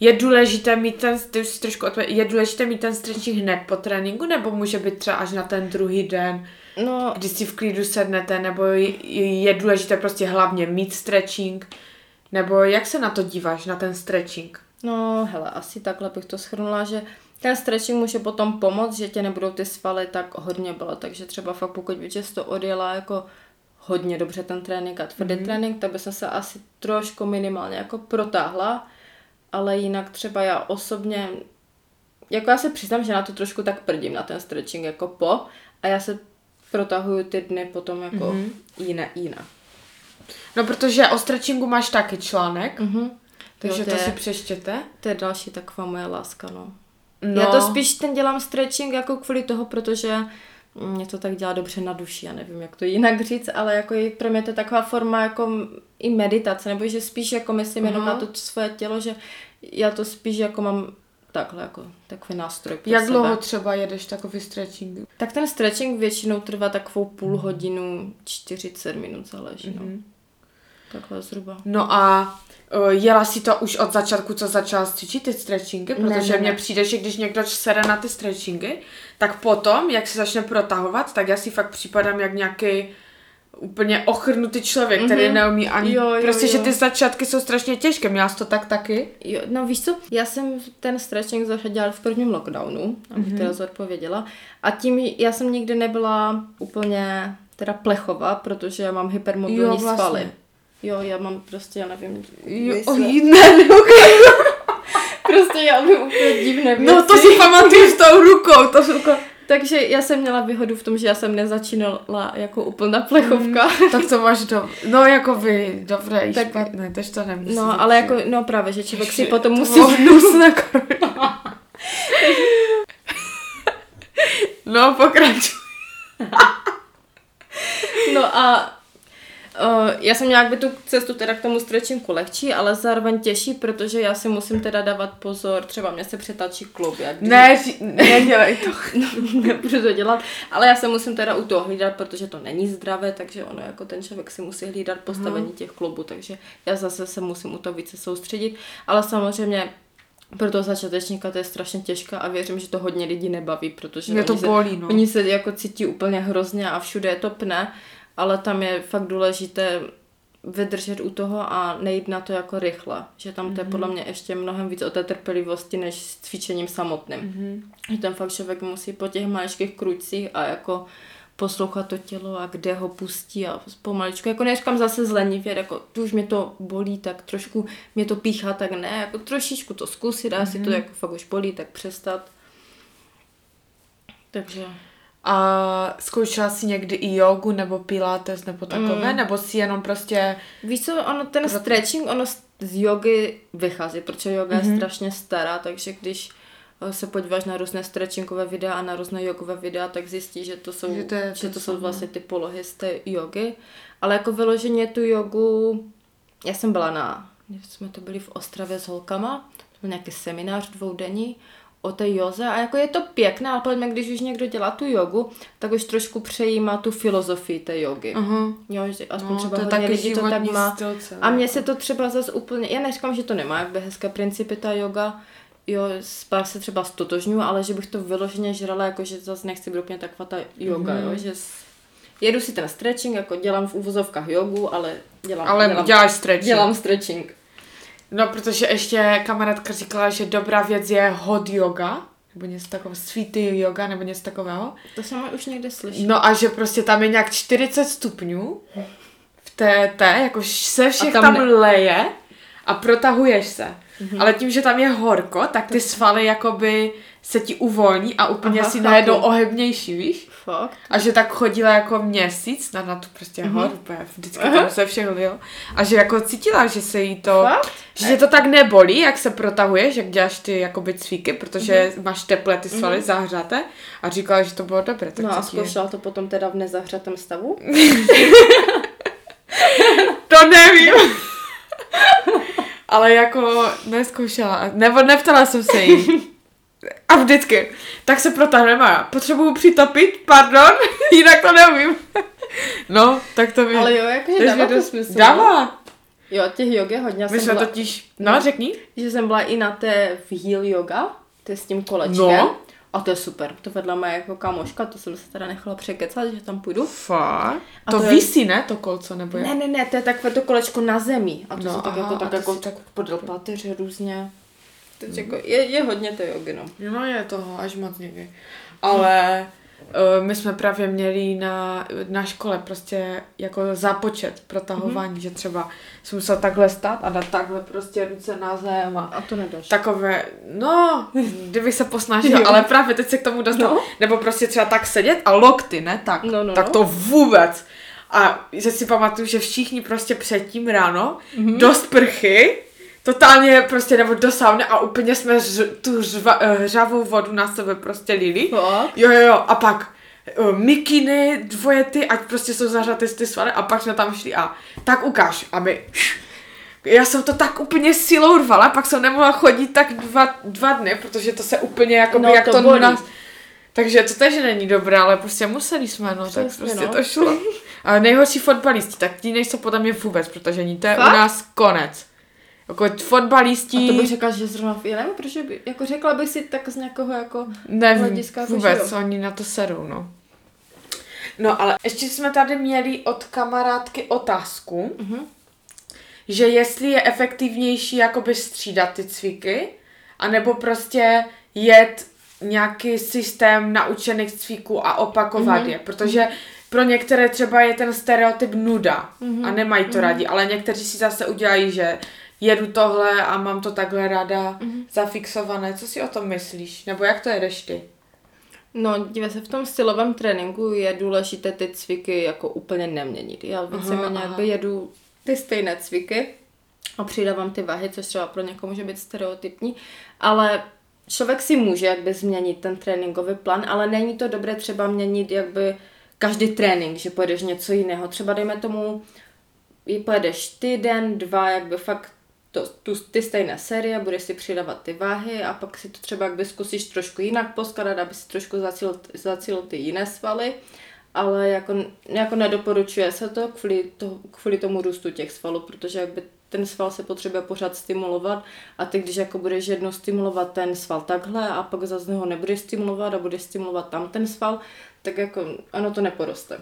Je důležité mít ten, ty už si trošku odpověd, je důležité mít ten stretching hned po tréninku, nebo může být třeba až na ten druhý den, No, kdy si v klidu sednete, nebo je, důležité prostě hlavně mít stretching, nebo jak se na to díváš, na ten stretching? no, hele, asi takhle bych to shrnula, že ten stretching může potom pomoct, že tě nebudou ty svaly tak hodně bolet, takže třeba fakt pokud by tě to odjela jako hodně dobře ten trénink a tvrdý mm-hmm. trénink, tak by jsem se asi trošku minimálně jako protáhla, ale jinak třeba já osobně, jako já se přiznám, že na to trošku tak prdím, na ten stretching jako po a já se protahuju ty dny potom jako mm-hmm. jiné, jinak. No protože o stretchingu máš taky článek, Mm-hmm. Takže Jo, to je- si přeštěte. To je další taková moje láska, no. No. Já to spíš ten dělám stretching jako kvůli toho, protože mě to tak dělá dobře na duši, já nevím, jak to jinak říct, ale jako i pro mě to je taková forma jako i meditace, nebo že spíš jako myslím jenom Aha. na to svoje tělo, že já to spíš jako mám takhle jako takový nástroj Jak sebe. dlouho třeba jedeš takový stretching? Tak ten stretching většinou trvá takovou půl hodinu, 40 minut záleží, no. Mhm. Takhle zhruba. No a uh, jela si to už od začátku, co začala cvičit ty stretchingy, protože mně přijde, že když někdo sere na ty stretchingy, tak potom, jak se začne protahovat, tak já si fakt připadám jak nějaký úplně ochrnutý člověk, který Mhm. neumí ani, Jo, jo, prostě, že jo. ty začátky jsou strašně těžké, měla jsi to tak taky? Jo, no víš co, já jsem ten stretching začala dělat v prvním lockdownu, abych Mhm. mm-hmm. teda zodpověděla. A tím já jsem nikdy nebyla úplně teda plechová, protože já mám hypermobilní Jo, vlastně. svaly. Jo, já mám prostě, já nevím, Jo, o, ne, prostě já mám úplně divné věci. no to si pamatuju s tou rukou, to jsou jako... Takže já jsem měla výhodu v tom, že já jsem nezačínala jako úplná plechovka. Tak to máš do... No jako vy, dobré i Tak- špatné, tež to nemusí No, být, ale jako, no právě, že člověk si potom to musí... Karolina. No, pokračuj. No a uh, já jsem nějak by tu cestu teda k tomu stretchingu lehčí, ale zároveň těžší, protože já si musím teda dávat pozor, třeba mě se přetačí klub, jak Ne, nedělej to. no, nebudu to dělat, ale já se musím teda u toho hlídat, protože to není zdravé, takže ono jako ten člověk si musí hlídat postavení těch klubů, takže já zase se musím u toho více soustředit, ale samozřejmě pro toho začátečníka to je strašně těžké a věřím, že to hodně lidí nebaví, protože Mě to oni se- bolí, no. Oni se jako cítí úplně hrozně a všude je to pne, ale tam je fakt důležité vydržet u toho a nejít na to jako rychle. Že tam to je podle mě ještě mnohem víc o té trpělivosti než s cvičením samotným. Mm-hmm. Že ten fakt člověk musí po těch maličkých kručcích a jako poslouchat to tělo a kde ho pustí a pomaličku, jako neříkám zase zlenivě, jako tu už mě to bolí, tak trošku mě to píchá, tak ne, jako trošičku to zkusit a jestli to jako fakt už bolí, tak přestat. Takže... A zkoušela jsi někdy i jogu nebo pilates nebo takové, mm. nebo si jenom prostě... Víš co, ono ten stretching, ono z jogy vychází, protože yoga mm-hmm. je strašně stará, takže když eh, se podíváš na různé stretchingové videa a na různé jogové videa, tak zjistíš, že to jsou, Že to je že to jsou vlastně ty polohy z té jogy. Ale jako vyloženě tu jogu, já jsem byla na, jsme to byli v Ostravě s holkama, to byl nějaký seminář dvoudenní o té joze a jako je to pěkné, ale podle mě, když už někdo dělá tu jogu, tak už trošku přejímá tu filozofii té jogy. Aha. Jo, že aspoň No, třeba to hodně taky lidí to tak má. styl celý. A mně se to třeba zase úplně, já neříkám, že to nemá jakby hezké principy ta yoga, jo, s pár se třeba stotožňuji, ale že bych to vyloženě žrala, jako že zase nechci být úplně taková ta yoga, Mhm. mm-hmm. jo, že jedu si ten stretching, jako dělám v uvozovkách jogu, ale dělám, Ale dělám, děláš stretching. dělám stretching. No, protože ještě kamarádka říkala, že dobrá věc je hot yoga, nebo něco takového, sweety yoga, nebo něco takového. To jsem už někde slyšela. No a že prostě tam je nějak 40 stupňů v té, té jako se všech tam tam, ne- leje a protahuješ se. Ale tím, že tam je horko, tak ty svaly jakoby se ti uvolní a úplně Aha, si najednou ohebnější, víš? Fakt? A že tak chodila jako měsíc na, na tu prostě Mhm. mm-hmm. hor, úplně vždycky tam se všeho lilo. A že jako cítila, že se jí to, Fakt? že to tak nebolí, jak se protahuješ, jak děláš ty jakoby cvíky, protože Mhm. mm-hmm. máš teplé ty svaly, mm-hmm. zahřaté. A říkala, že to bylo dobré. Tak No a cítí je. zkoušela to potom teda v nezahřatém stavu? To nevím. Ale jako neskoušela, nebo neptala jsem se jí. A vždycky, tak se protáhneme a potřebuju přitopit, pardon, jinak to neumím. No, tak to vím. Ale jo, jakože dává to smysl. no. Dává. Jo, těch jog je hodně. My jsme byla, totiž, no, řekni. že jsem byla i na té v heel yoga, to je s tím kolečkem. No. A to je super. To vedla moje jako kamoška, to jsem se teda nechala překecat, že tam půjdu. Fakt? A To, to je- visí, ne, to kolco, nebo je? Ne, ne, ne, to je takové to kolečko na zemi. A to No, no, se tak aha, jako, tak jako si tak podél páteře různě. Teď jako, je, je hodně té jogy, no. No je toho až moc někdy. Ale uh, my jsme právě měli na, na škole prostě jako započet protahování, mm-hmm. že třeba jsem musela takhle stát a dát takhle prostě ruce na zem a A to nedáš. takové, no, kdybych se posnažila, ale právě teď se k tomu dostal. No. Nebo prostě třeba tak sedět a lokty, ne, tak, No, no, tak no. to vůbec. A že si pamatuju, že všichni prostě předtím ráno Mhm. mm-hmm. do sprchy, totálně prostě nebo do sauny a úplně jsme ř, tu řva, eh, hřavou vodu na sebe prostě lili. Jo, jo, jo, a pak uh, mikiny, dvoje ty, ať prostě jsou zařaty z ty svaly a pak jsme tam šli a tak ukáž, aby já jsem to tak úplně silou rvala, pak jsem nemohla chodit tak dva, dva dny, protože to se úplně jako No, jak to to, bolí. nás... Takže to takže není dobré, ale prostě museli jsme, no, tak Přesně, prostě no. to šlo. A nejhorší fotbalisti, tak ti nejsou podle mě vůbec, protože ní to je Fakt? u nás konec. Jako fotbalisti, A to bych řekla, že zrovna, já nevím, proč by, jako řekla bych si tak z nějakého jako nevím, hlediska, jako, vůbec, jo. oni na to serou, no. No, ale ještě jsme tady měli od kamarádky otázku, Mhm. že jestli je efektivnější jakoby střídat ty cviky, anebo prostě jet nějaký systém naučených cviků a opakovat Mhm. je, protože pro některé třeba je ten stereotyp nuda Mhm. a nemají to rádi, ale někteří si zase udělají, že jedu tohle a mám to takhle ráda Mhm. zafixované. Co si o tom myslíš? Nebo jak to jedeš ty? No, dívej se, v tom stylovém tréninku je důležité ty cviky jako úplně neměnit. Já víceméně jakby jedu ty stejné cviky a přidávám ty váhy, což třeba pro někoho může být stereotypní, ale člověk si může jakby změnit ten tréninkový plán, ale není to dobré třeba měnit jakby každý trénink, že pojedeš něco jiného. Třeba dejme tomu, pojedeš týden, dva, jakby fakt to, tu, ty stejné série, budeš si přidávat ty váhy a pak si to třeba jakby zkusíš trošku jinak poskladat, aby si trošku zacíl, zacíl ty jiné svaly, ale jako, jako nedoporučuje se to kvůli, to kvůli tomu růstu těch svalů, protože jakby ten sval se potřebuje pořád stimulovat a ty, když jako budeš jednou stimulovat ten sval takhle a pak zase ho nebudeš stimulovat a budeš stimulovat tam ten sval, tak jako ono to neporoste.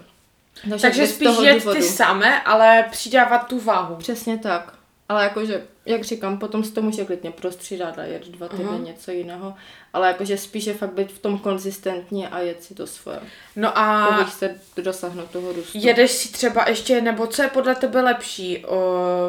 Takže z spíš jet důvodu- ty samé, ale přidávat tu váhu. Přesně tak. Ale jakože, jak říkám, potom si to může klidně prostřídat a jet dva týdny Aha. něco jiného. Ale jakože spíše fakt být v tom konzistentní a jet si to svoje. No a Pokud se dosáhnout toho růstu. jedeš si třeba ještě, nebo co je podle tebe lepší? O,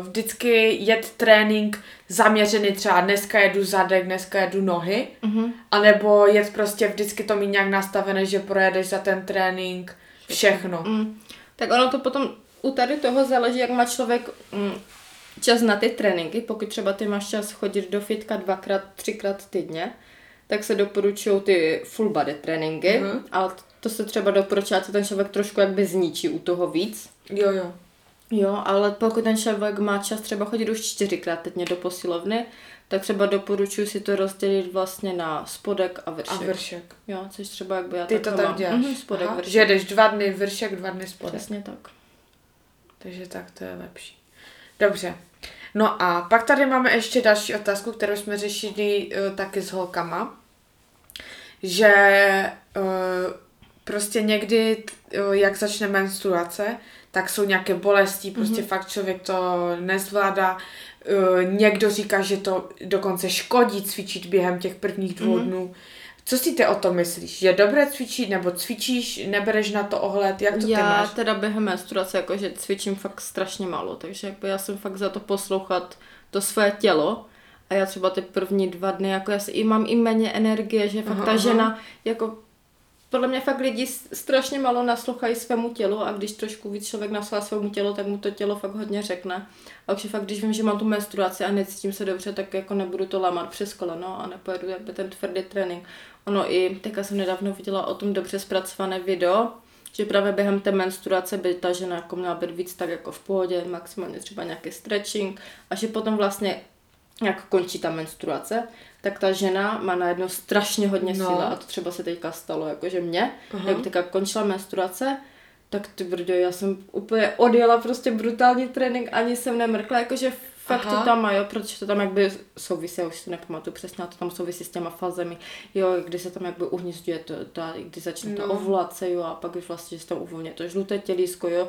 vždycky jet trénink zaměřený třeba dneska jedu zadek, dneska jedu nohy, Mhm. anebo jet prostě vždycky to mít nějak nastavené, že projedeš za ten trénink všechno. Mm. Tak ono to potom u tady toho záleží, jak má člověk mm, čas na ty tréninky. Pokud třeba ty máš čas chodit do fitka dvakrát, třikrát týdně, tak se doporučují ty full body tréninky, Mhm. ale to se třeba doporučuje, co ten člověk trošku jakby zničí u toho víc. Jo, jo. Jo, ale pokud ten člověk má čas třeba chodit už čtyřikrát týdně do posilovny, tak třeba doporučuji si to rozdělit vlastně na spodek a A vršek. vršek. Jo, což třeba jakby já Ty to tak mám. děláš. Mhm, spodek, Aha, vršek. že jedeš dva dny vršek, dva dny spodek. Přesně tak. Takže tak to je lepší. Dobře. No a pak tady máme ještě další otázku, kterou jsme řešili uh, taky s holkama. Že uh, prostě někdy, uh, jak začne menstruace, tak jsou nějaké bolesti, prostě mm-hmm. fakt člověk to nezvládá. Uh, někdo říká, že to dokonce škodí cvičit během těch prvních dvou mm-hmm. dnů. Co si ty o tom myslíš? Je dobré cvičit, nebo cvičíš, nebereš na to ohled? Jak to ty já máš? teda během menstruace jakože cvičím fakt strašně málo, takže jakby já jsem fakt za to poslouchat to své tělo a já třeba ty první dva dny, jako já si i mám i méně energie, že fakt Aha, ta aha. žena, jako podle mě fakt lidi strašně málo naslouchají svému tělu a když trošku víc člověk naslouchá svému tělu, tak mu to tělo fakt hodně řekne. A už fakt, když vím, že mám tu menstruaci a necítím se dobře, tak jako nebudu to lámat přes koleno a nepojedu jakby ten tvrdý trénink. Ono i, teďka jsem nedávno viděla o tom dobře zpracované video, že právě během té menstruace by ta žena jako měla být víc tak jako v pohodě, maximálně třeba nějaký stretching a že potom vlastně jak končí ta menstruace, tak ta žena má najednou strašně hodně No. síly a to třeba se teďka stalo, jakože mě, Aha. jak teďka končila menstruace, tak ty brdo, já jsem úplně odjela prostě brutální trénink, ani jsem nemrkla, jakože fakt Aha. to tam má, jo, protože to tam jakby souvisí, já už si nepamatuju přesně, to tam souvisí s těma fázemi, jo, kdy se tam jakby uhnizduje to, ta, kdy začne ta No. ovulace, jo, a pak už vlastně, že se tam uvolně to žluté tělísko, jo,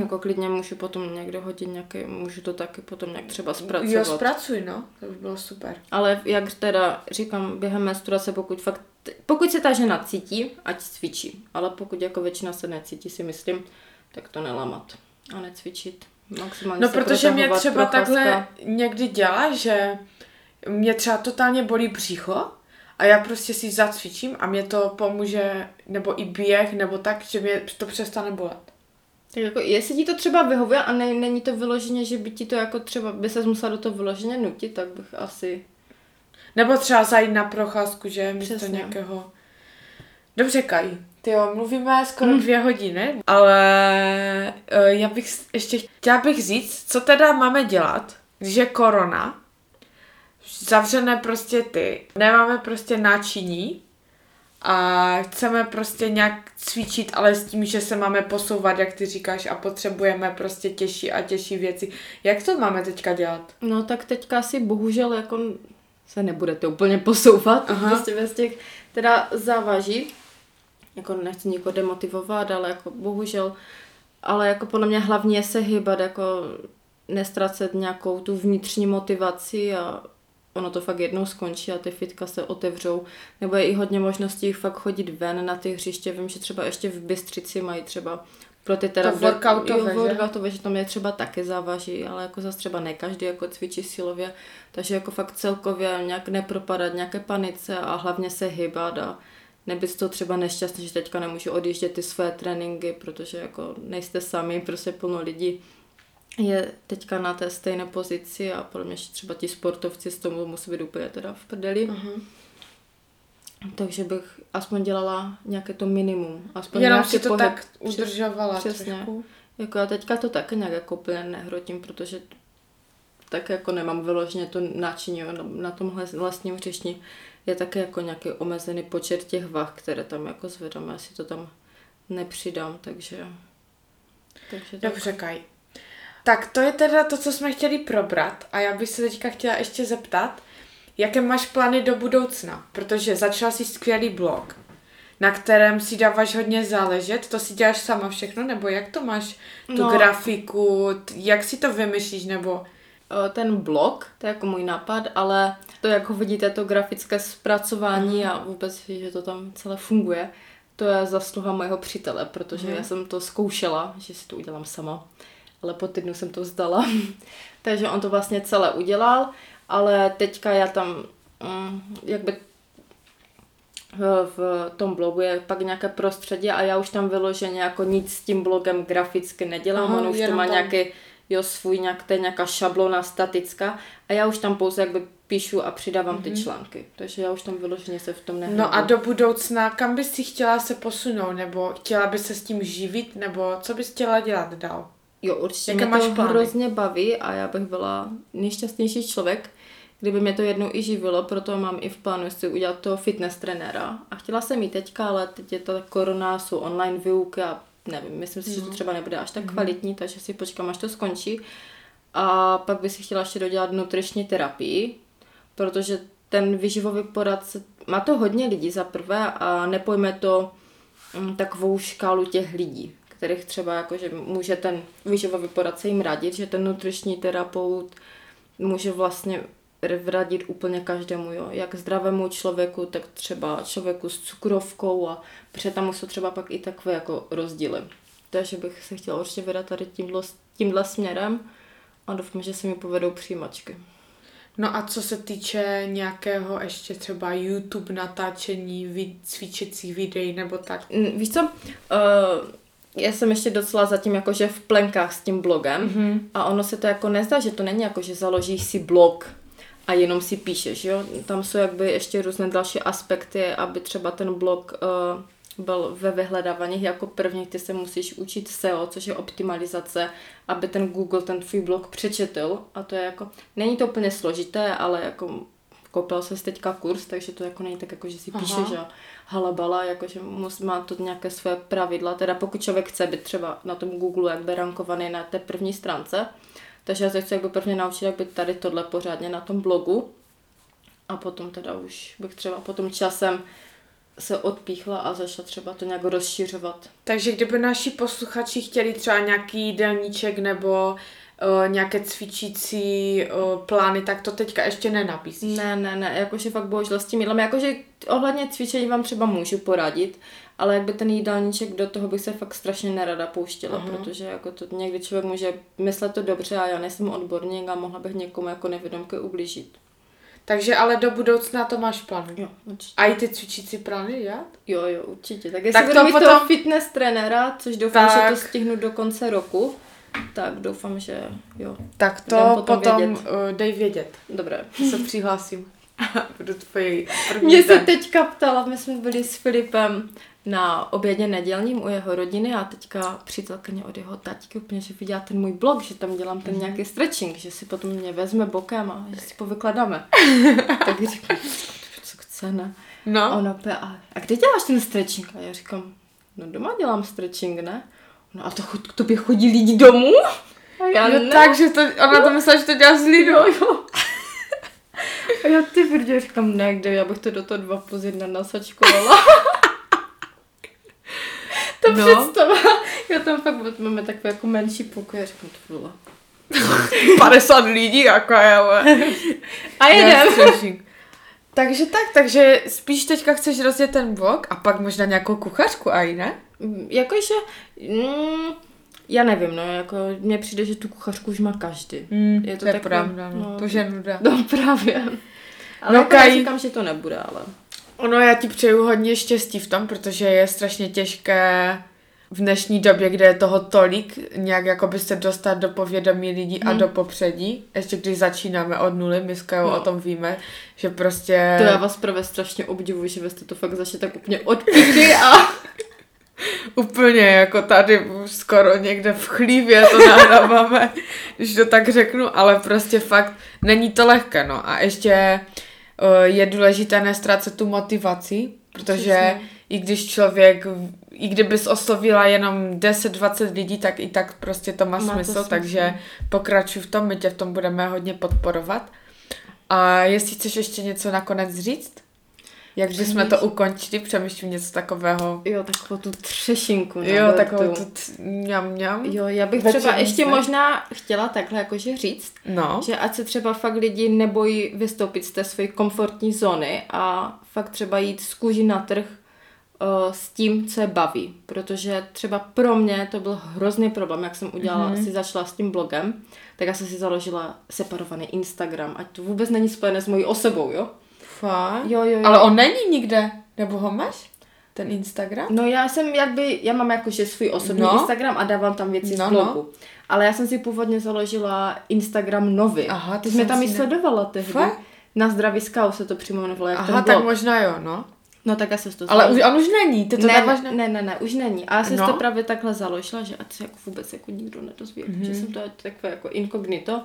jako klidně můžu potom někde hodit nějaký, můžu to taky potom nějak třeba zpracovat. Jo, zpracuj, no. To by bylo super. Ale jak teda říkám, během menstruace, pokud fakt, pokud se ta žena cítí, ať cvičí. Ale pokud jako většina se necítí, si myslím, tak to nelamat a necvičit. Maximálně No, protože mě třeba procházka. takhle někdy dělá, že mě třeba totálně bolí břicho a já prostě si zacvičím a mě to pomůže, nebo i běh, nebo tak, že mě to přestane bolet. Tak jako, jestli ti to třeba vyhovuje a ne, není to vyloženě, že by ti to jako třeba, by se musela do toho vyloženě nutit, tak bych asi... Nebo třeba zajít na procházku, že? Místo Přesně. nějakého... Dobře, Kaj, ty jo, mluvíme skoro dvě hodiny, ale uh, já bych ještě chtěla bych říct, co teda máme dělat, když je korona, zavřené prostě ty, nemáme prostě náčiní a chceme prostě nějak cvičit, ale s tím, že se máme posouvat, jak ty říkáš, a potřebujeme prostě těžší a těžší věci. Jak to máme teďka dělat? No tak teďka asi bohužel jako se nebudete úplně posouvat, Aha. prostě bez těch teda závaží. Jako nechci nikoho demotivovat, ale jako bohužel, ale jako podle mě hlavně je se hýbat, jako nestracet nějakou tu vnitřní motivaci a ono to fakt jednou skončí a ty fitka se otevřou. Nebo je i hodně možností fakt chodit ven na ty hřiště. Vím, že třeba ještě v Bystřici mají třeba pro ty teda... To workoutové, jo, že? workoutové, že tam je třeba taky závaží, ale jako zase třeba ne každý jako cvičí silově. Takže jako fakt celkově nějak nepropadat nějaké panice a hlavně se hýbat a nebyt to třeba nešťastný, že teďka nemůžu odjíždět ty své tréninky, protože jako nejste sami, prostě plno lidí je teďka na té stejné pozici a podle mě třeba ti sportovci z tomu musí být úplně teda v prdeli. Uh-huh. Takže bych aspoň dělala nějaké to minimum. Aspoň Jenom si to pohyb. tak udržovala Přesně. trošku. Jako já teďka to taky nějak jako úplně nehrotím, protože tak jako nemám vyloženě to náčiní na, na tomhle vlastním hřišti. Je také jako nějaký omezený počet těch vah, které tam jako zvedám. Já si to tam nepřidám, takže... takže tak. Dobře, Kaj. Tak to je teda to, co jsme chtěli probrat. A já bych se teďka chtěla ještě zeptat, jaké máš plány do budoucna, protože začala si skvělý blog, na kterém si dáváš hodně záležet, to si děláš sama všechno, nebo jak to máš, tu No. grafiku, jak si to vymyslíš, nebo... Ten blog, to je jako můj nápad, ale to, jak ho vidíte, to grafické zpracování a vůbec, že to tam celé funguje, to je zasluha mého přítele, protože já jsem to zkoušela, že si to udělám sama, ale po týdnu jsem to vzdala. Takže on to vlastně celé udělal, ale teďka já tam, mm, jakby v, v tom blogu je pak nějaké prostředí a já už tam vyloženě jako nic s tím blogem graficky nedělám, Aha, on už to má tam- nějaký jo, svůj nějak, to je nějaká šablona statická a já už tam pouze jakby píšu a přidávám ty články. Takže já už tam vyloženě se v tom nehrabu. No a do budoucna, kam bys si chtěla se posunout, nebo chtěla bys se s tím živit, nebo co bys chtěla dělat dál? Jo, určitě Jaké mě máš to plány? hrozně baví a já bych byla nejšťastnější člověk, kdyby mě to jednou i živilo, proto mám i v plánu si udělat toho fitness trenéra. A chtěla jsem jít teďka, ale teď je to korona, jsou online výuky a nevím, myslím si, že Mhm. to třeba nebude až tak kvalitní, takže si počkám, až to skončí. A pak bych si chtěla ještě dodělat nutriční terapii, protože ten výživový poradce, má to hodně lidí za prvé a nepojme to mm, takovou škálu těch lidí, kterých třeba jakože může ten výživový poradce jim radit, že ten nutriční terapeut může vlastně radit úplně každému, jo. jak zdravému člověku, tak třeba člověku s cukrovkou a protože tam jsou třeba pak i takové jako rozdíly. Takže bych se chtěla určitě vydat tady tímhle, tímhle směrem a doufám, že se mi povedou přijímačky. No a co se týče nějakého ještě třeba YouTube natáčení, cvičecích videí nebo tak? Víš co, uh, já jsem ještě docela zatím jakože v plenkách s tím blogem mm-hmm. a ono se to jako nezdá, že to není jako, že založíš si blog a jenom si píšeš, jo. Tam jsou jakby ještě různé další aspekty, aby třeba ten blog uh, byl ve vyhledávaních jako první, ty se musíš učit SEO, což je optimalizace, aby ten Google ten tvůj blog přečetl a to je jako, není to úplně složité, ale jako koupil se teďka kurz, takže to jako není tak jako, že si Aha. píšeš a halabala, jakože mus, má to nějaké své pravidla, teda pokud člověk chce být třeba na tom Google jakby rankovaný na té první stránce, takže já se chci jakby prvně naučit, jak být tady tohle pořádně na tom blogu a potom teda už bych třeba potom časem se odpíchla a začala třeba to nějak rozšiřovat. Takže kdyby naši posluchači chtěli třeba nějaký jídelníček nebo uh, nějaké cvičící uh, plány, tak to teďka ještě nenapíšeš. Ne, ne, ne, jakože fakt bohužel s tím jídlem, jakože ohledně cvičení vám třeba můžu poradit, ale jakby ten jídelníček, do toho bych se fakt strašně nerada pouštěla, uh-huh. protože jako to někdy člověk může myslet to dobře a já nejsem odborník a mohla bych někomu jako nevědomky ublížit. Takže ale do budoucna to máš plán. Jo, určitě. A i ty cvičící plány dělat? Jo, jo, určitě. Tak jestli Tak to budu potom- toho fitness trenéra, což doufám, Tak. že to stihnu do konce roku, tak doufám, že jo. Tak to Dám potom, potom vědět. uh, dej vědět. Dobré. Se přihlásím. Budu tvojí první Mě se teďka ptala, my jsme byli s Filipem na obědě nedělním u jeho rodiny a teďka přítelkyně od jeho taťky úplně, že viděla ten můj blog, že tam dělám ten nějaký stretching, že si potom mě vezme bokem a že si povykladáme. tak říkám, co chce, ne? A No, ona pe, a, a kde děláš ten stretching? A já říkám, no doma dělám stretching, ne? No a to chod, k tobě chodí lidi domů? A já jo, ne. takže to, ona to myslela, že to dělá z lidu. Jo, jo. A já ty brdě říkám, ne, kde, já bych to do toho dva plus jedna nasačkovala. to No. no. představa. Já tam fakt máme takové jako menší pokoj, já říkám, to bylo. 50 lidí, jako je, ale. A jeden. Takže tak, takže spíš teďka chceš rozjet ten blog a pak možná nějakou kuchařku aj, ne? Mm, Jakože, mm, já nevím, no, jako mně přijde, že tu kuchařku už má každý. Mm, Je to to je takové- pravda, no. no. to je nuda. No právě. Ale No, no, jako Kaj- říkám, že to nebude, ale... Ono, já ti přeju hodně štěstí v tom, protože je strašně těžké v dnešní době, kde je toho tolik, nějak jako se dostat do povědomí lidí a Hmm. do popředí. Ještě když začínáme od nuly, my s No. o tom víme, že prostě... To já vás právě strašně obdivuji, že vy jste to fakt začali tak úplně od a... Úplně jako tady skoro někde v chlívě to nahráváme, když to tak řeknu, ale prostě fakt není to lehké, no. A ještě eh, je důležité nestrácet tu motivaci, protože Přesně. i když člověk, i kdybys oslovila jenom 10-20 lidí, tak i tak prostě to má, Má to smysl, smysl. takže pokračuj v tom, my tě v tom budeme hodně podporovat. A jestli chceš ještě něco nakonec říct? Jak bychom to ukončili, přemýšlím něco takového. Jo, takovou tu třešinku. Jo, takovou tu t- mňam mňam. Jo, já bych Večerní třeba ještě možná chtěla takhle jakože říct, No. že ať se třeba fakt lidi nebojí vystoupit z té své komfortní zóny a fakt třeba jít z kůži na trh s tím, co je baví. Protože třeba pro mě to byl hrozný problém, jak jsem udělala, mm-hmm. si začala s tím blogem, tak já jsem si založila separovaný Instagram, ať to vůbec není spojené s mojí osobou, jo? Fakt? Jo, jo, jo. Ale on není nikde. Nebo ho máš? Ten Instagram? No já jsem jakby, já mám jakože svůj osobní No. no. Instagram a dávám tam věci No, z blogu. Ale já jsem si původně založila Instagram nový. Aha, Ty jsme jsem tam i sledovala tehdy. Fakt? Na Zdraví Skau se to přímo jmenovalo, Aha, tak možná jo, no. No tak já jsem si to Ale už, on už není, ty to ne, dáváš na... ne, ne, ne, už není. A já jsem No. to právě takhle založila, že ať se jako vůbec jako nikdo nedozví, mm-hmm. že jsem to takové jako inkognito.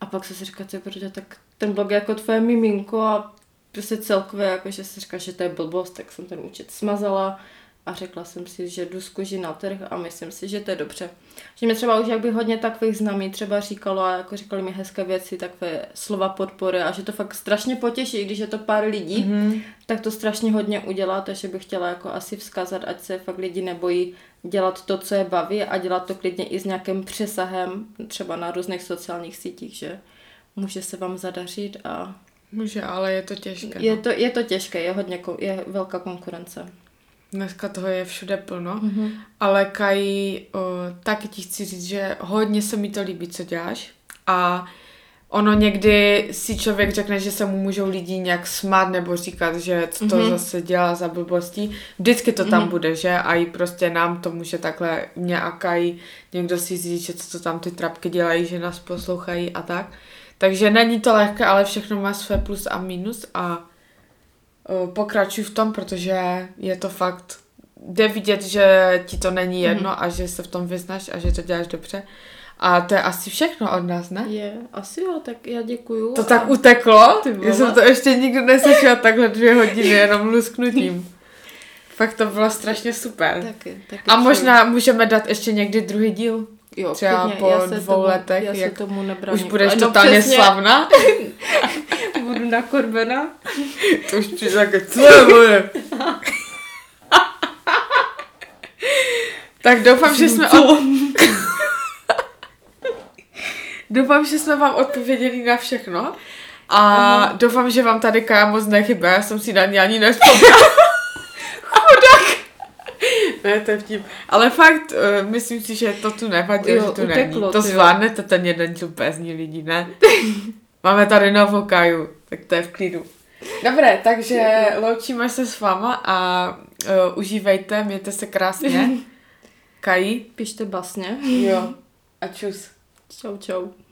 A pak jsem si říkala, ty, protože tak ten blog je jako tvoje miminko a prostě celkově jako, že si říkala, že to je blbost, tak jsem ten účet smazala a řekla jsem si, že jdu z na trh a myslím si, že to je dobře. Že mě třeba už jak by hodně takových známých třeba říkalo a jako říkali mi hezké věci, takové slova podpory a že to fakt strašně potěší, i když je to pár lidí, mm-hmm. tak to strašně hodně udělá, takže bych chtěla jako asi vzkázat, ať se fakt lidi nebojí dělat to, co je baví a dělat to klidně i s nějakým přesahem, třeba na různých sociálních sítích, že může se vám zadařit a Může, ale je to těžké. je no. to, je to těžké, je hodně, je velká konkurence. Dneska toho je všude plno. Mhm. Mm-hmm. Ale Kai, o, taky ti chci říct, že hodně se mi to líbí, co děláš. A ono někdy si člověk řekne, že se mu můžou lidi nějak smát nebo říkat, že co to mm-hmm. zase dělá za blbosti. Vždycky to tam mm-hmm. bude, že? A i prostě nám to může takhle mě a Kai někdo si říct, že co to tam ty trapky dělají, že nás poslouchají a tak. Takže není to lehké, ale všechno má své plus a minus a pokračuj v tom, protože je to fakt, jde vidět, že ti to není jedno mm. a že se v tom vyznáš a že to děláš dobře. A to je asi všechno od nás, ne? Je, asi jo, tak já děkuju. To a- tak uteklo? Já jsem to ještě nikdy neslyšela takhle dvě hodiny, jenom lusknutím. Fakt to bylo strašně super. Taky, taky A možná můžeme dát ještě někdy druhý díl. Jo, třeba klidně, po já se dvou tomu, letech, já se jak tomu nebraním. Už budeš No, totálně přesně, slavná. Budu nakorbena. To už přijde také, co je moje? tak doufám, že jsme... Od... doufám, že jsme vám odpověděli na všechno. A doufám, že vám tady Kaja moc nechybá. Já jsem si na ní ani nevzpomněla. Chudák. To je vtip. Ale fakt, uh, myslím si, že to tu nevadí, jo, že tu uteklo, není. To zvládnete jo. ten jeden díl bez lidi, lidí, ne? Máme tady novou Kaju, tak to je v klidu. Dobré, takže loučíme se s váma a uh, užívejte, mějte se krásně. Kají. Pište basně. Jo. A čus. Čau, čau.